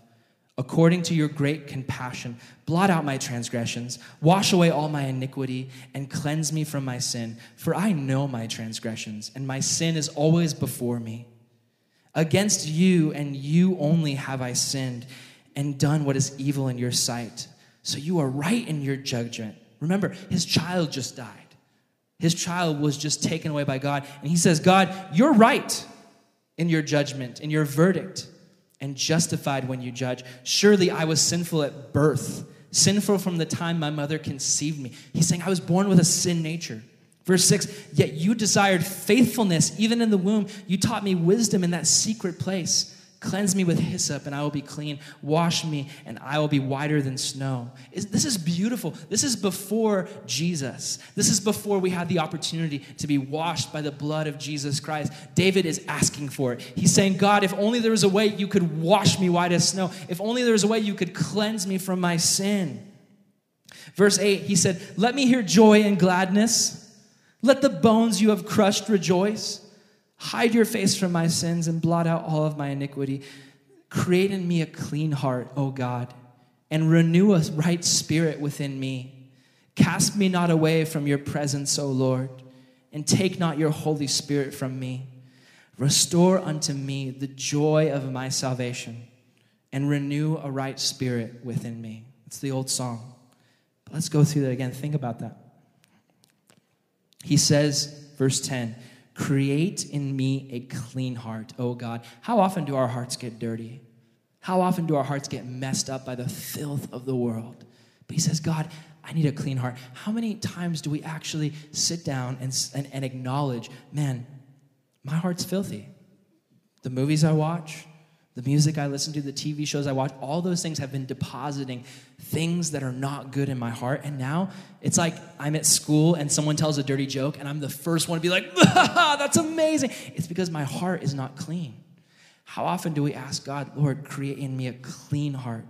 according to your great compassion. Blot out my transgressions, wash away all my iniquity, and cleanse me from my sin. For I know my transgressions, and my sin is always before me. Against you and you only have I sinned and done what is evil in your sight. So you are right in your judgment. Remember, his child just died. His child was just taken away by God. And he says, God, you're right in your judgment, in your verdict, and justified when you judge. Surely I was sinful at birth, sinful from the time my mother conceived me. He's saying, I was born with a sin nature. Verse 6 Yet you desired faithfulness even in the womb. You taught me wisdom in that secret place. Cleanse me with hyssop, and I will be clean. Wash me, and I will be whiter than snow. This is beautiful. This is before Jesus. This is before we had the opportunity to be washed by the blood of Jesus Christ. David is asking for it. He's saying, God, if only there was a way you could wash me white as snow, if only there was a way you could cleanse me from my sin. Verse 8, he said, Let me hear joy and gladness. Let the bones you have crushed rejoice. Hide your face from my sins and blot out all of my iniquity. Create in me a clean heart, O God, and renew a right spirit within me. Cast me not away from your presence, O Lord, and take not your Holy Spirit from me. Restore unto me the joy of my salvation, and renew a right spirit within me. It's the old song. But let's go through that again. Think about that. He says, verse 10, create in me a clean heart, O God. How often do our hearts get dirty? How often do our hearts get messed up by the filth of the world? But he says, God, I need a clean heart. How many times do we actually sit down and, and, and acknowledge, man, my heart's filthy? The movies I watch, the music I listen to, the TV shows I watch, all those things have been depositing things that are not good in my heart. And now it's like I'm at school and someone tells a dirty joke and I'm the first one to be like, that's amazing. It's because my heart is not clean. How often do we ask God, Lord, create in me a clean heart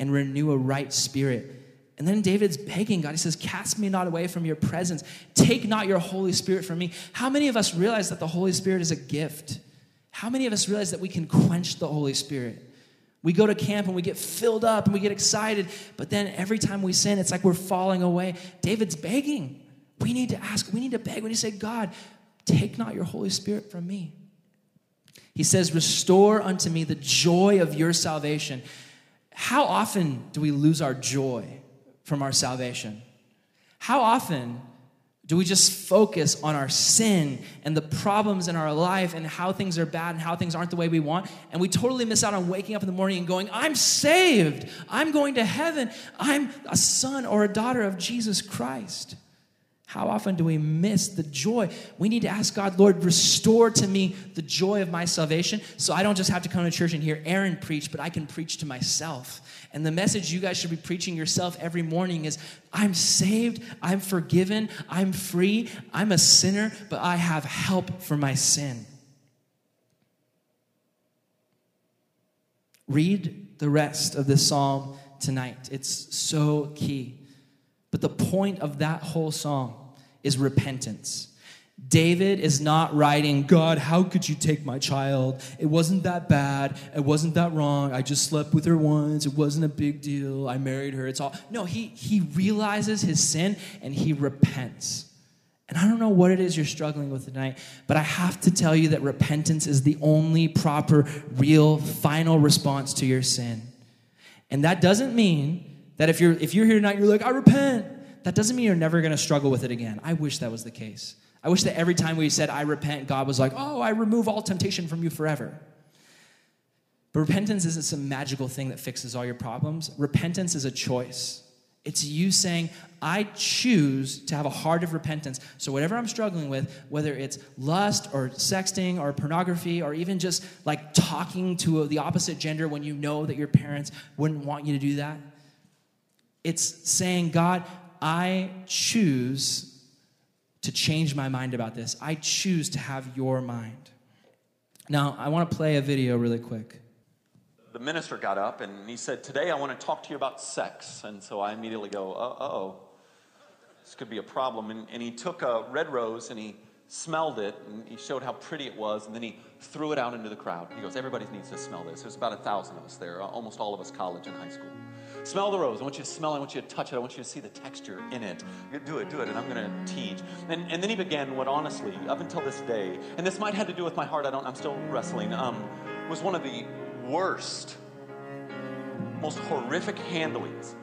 and renew a right spirit? And then David's begging God. He says, Cast me not away from your presence. Take not your Holy Spirit from me. How many of us realize that the Holy Spirit is a gift? How many of us realize that we can quench the Holy Spirit? We go to camp and we get filled up and we get excited, but then every time we sin, it's like we're falling away. David's begging. We need to ask, we need to beg. We need to say, God, take not your Holy Spirit from me. He says, Restore unto me the joy of your salvation. How often do we lose our joy? from our salvation? How often do we just focus on our sin and the problems in our life and how things are bad and how things aren't the way we want? And we totally miss out on waking up in the morning and going, I'm saved. I'm going to heaven. I'm a son or a daughter of Jesus Christ. How often do we miss the joy? We need to ask God, Lord, restore to me the joy of my salvation so I don't just have to come to church and hear Aaron preach, but I can preach to myself. And the message you guys should be preaching yourself every morning is I'm saved, I'm forgiven, I'm free, I'm a sinner, but I have help for my sin. Read the rest of this psalm tonight. It's so key. But the point of that whole song is repentance. David is not writing, God, how could you take my child? It wasn't that bad. It wasn't that wrong. I just slept with her once. It wasn't a big deal. I married her. It's all. No, he, he realizes his sin and he repents. And I don't know what it is you're struggling with tonight, but I have to tell you that repentance is the only proper, real, final response to your sin. And that doesn't mean that if you're if you're here tonight, you're like, I repent. That doesn't mean you're never gonna struggle with it again. I wish that was the case. I wish that every time we said, I repent, God was like, oh, I remove all temptation from you forever. But repentance isn't some magical thing that fixes all your problems. Repentance is a choice. It's you saying, I choose to have a heart of repentance. So, whatever I'm struggling with, whether it's lust or sexting or pornography or even just like talking to the opposite gender when you know that your parents wouldn't want you to do that, it's saying, God, I choose to change my mind about this. I choose to have your mind. Now, I want to play a video really quick. The minister got up and he said, Today I want to talk to you about sex. And so I immediately go, Uh oh, this could be a problem. And, and he took a red rose and he smelled it and he showed how pretty it was. And then he threw it out into the crowd. He goes, Everybody needs to smell this. There's about a thousand of us there, almost all of us college and high school. Smell the rose. I want you to smell it. I want you to touch it. I want you to see the texture in it. Do it, do it. And I'm going to teach. And, and then he began what, honestly, up until this day, and this might have to do with my heart. I don't. I'm still wrestling. Um, was one of the worst, most horrific handlings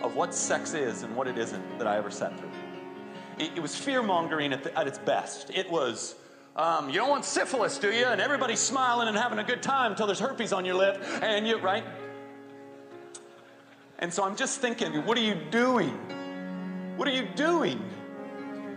of what sex is and what it isn't that I ever sat through. It, it was fear mongering at, at, its best. It was. Um, you don't want syphilis, do you? And everybody's smiling and having a good time until there's herpes on your lip, and you, right? And so I'm just thinking, what are you doing? What are you doing?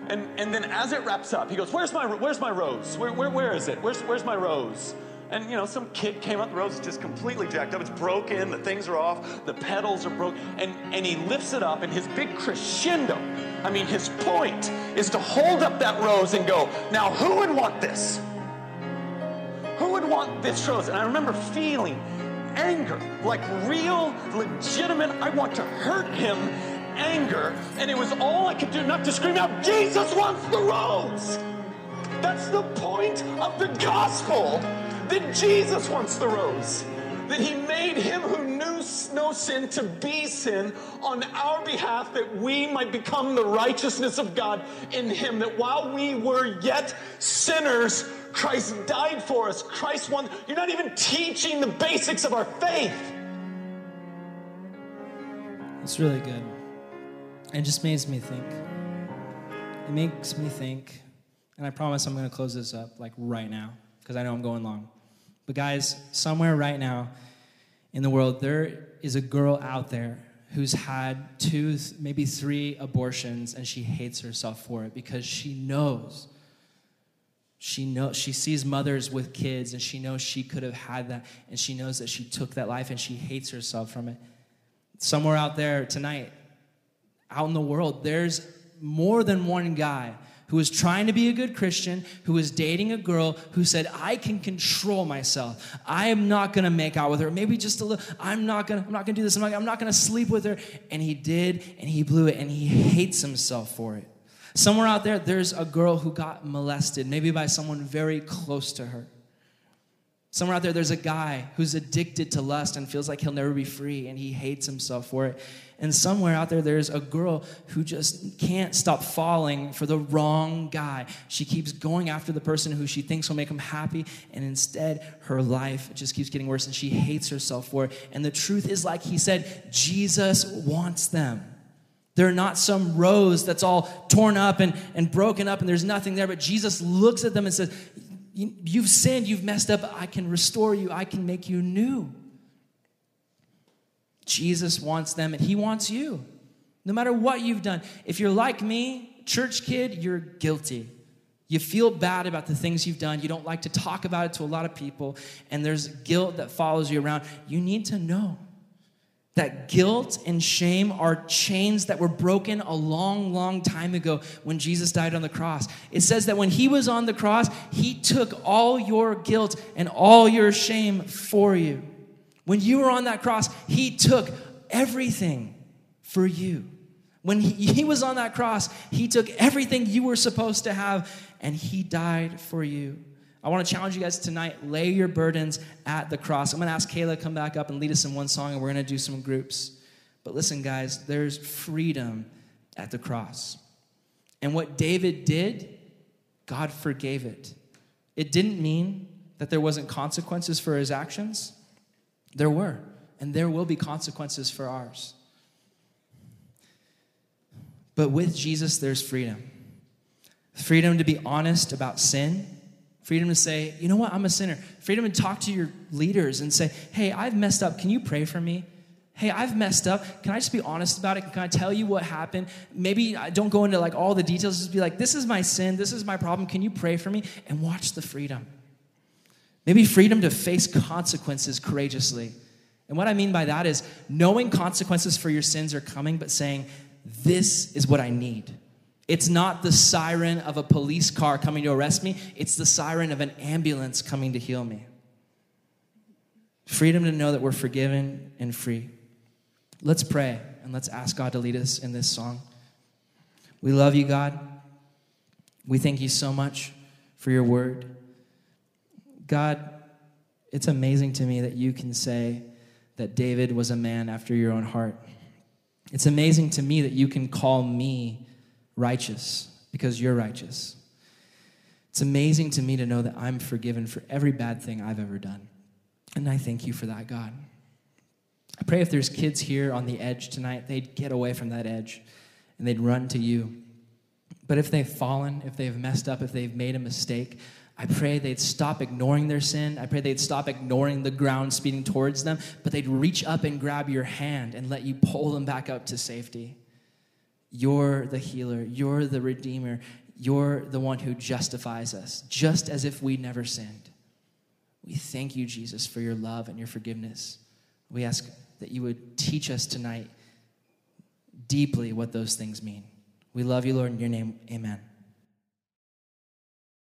And, and then as it wraps up, he goes, Where's my, where's my rose? Where, where, where is it? Where's, where's my rose? And you know, some kid came up, the rose is just completely jacked up. It's broken, the things are off, the petals are broken. And, and he lifts it up, and his big crescendo, I mean, his point is to hold up that rose and go, Now, who would want this? Who would want this rose? And I remember feeling anger, like real, legitimate, I want to hurt him anger. And it was all I could do not to scream out, Jesus wants the rose. That's the point of the gospel that Jesus wants the rose. That he made him who knew no sin to be sin on our behalf, that we might become the righteousness of God in him. That while we were yet sinners, Christ died for us. Christ won. You're not even teaching the basics of our faith. It's really good. It just makes me think. it makes me think, and I promise I'm going to close this up like right now because I know I'm going long. But guys, somewhere right now in the world, there is a girl out there who's had two, maybe three abortions, and she hates herself for it because she knows. She knows she sees mothers with kids and she knows she could have had that and she knows that she took that life and she hates herself from it. Somewhere out there tonight, out in the world, there's more than one guy who is trying to be a good Christian, who is dating a girl who said, I can control myself. I am not gonna make out with her. Maybe just a little, I'm not gonna, I'm not gonna do this, I'm not, I'm not gonna sleep with her. And he did, and he blew it, and he hates himself for it. Somewhere out there, there's a girl who got molested, maybe by someone very close to her. Somewhere out there, there's a guy who's addicted to lust and feels like he'll never be free and he hates himself for it. And somewhere out there, there's a girl who just can't stop falling for the wrong guy. She keeps going after the person who she thinks will make him happy, and instead, her life just keeps getting worse and she hates herself for it. And the truth is, like he said, Jesus wants them. They're not some rose that's all torn up and, and broken up and there's nothing there, but Jesus looks at them and says, You've sinned, you've messed up. I can restore you, I can make you new. Jesus wants them and He wants you. No matter what you've done. If you're like me, church kid, you're guilty. You feel bad about the things you've done. You don't like to talk about it to a lot of people, and there's guilt that follows you around. You need to know that guilt and shame are chains that were broken a long, long time ago when Jesus died on the cross. It says that when he was on the cross, he took all your guilt and all your shame for you. When you were on that cross, he took everything for you. When he, he was on that cross, he took everything you were supposed to have and he died for you. I want to challenge you guys tonight lay your burdens at the cross. I'm going to ask Kayla to come back up and lead us in one song, and we're going to do some groups. But listen, guys, there's freedom at the cross. And what David did, God forgave it. It didn't mean that there wasn't consequences for his actions. There were, and there will be consequences for ours. But with Jesus, there's freedom freedom to be honest about sin Freedom to say, you know what, I'm a sinner. Freedom to talk to your leaders and say, hey, I've messed up. Can you pray for me? Hey, I've messed up. Can I just be honest about it? Can I tell you what happened? Maybe I don't go into like all the details. Just be like, this is my sin. This is my problem. Can you pray for me? And watch the freedom. Maybe freedom to face consequences courageously. And what I mean by that is knowing consequences for your sins are coming, but saying, this is what I need. It's not the siren of a police car coming to arrest me, it's the siren of an ambulance coming to heal me. Freedom to know that we're forgiven and free. Let's pray and let's ask God to lead us in this song. We love you, God. We thank you so much for your word. God, it's amazing to me that you can say that David was a man after your own heart. It's amazing to me that you can call me righteous because you're righteous. It's amazing to me to know that I'm forgiven for every bad thing I've ever done. And I thank you for that, God. I pray if there's kids here on the edge tonight, they'd get away from that edge and they'd run to you. But if they've fallen, if they've messed up, if they've made a mistake, I pray they'd stop ignoring their sin. I pray they'd stop ignoring the ground speeding towards them, but they'd reach up and grab your hand and let you pull them back up to safety. You're the healer. You're the redeemer. You're the one who justifies us, just as if we never sinned. We thank you, Jesus, for your love and your forgiveness. We ask that you would teach us tonight deeply what those things mean. We love you, Lord, in your name. Amen.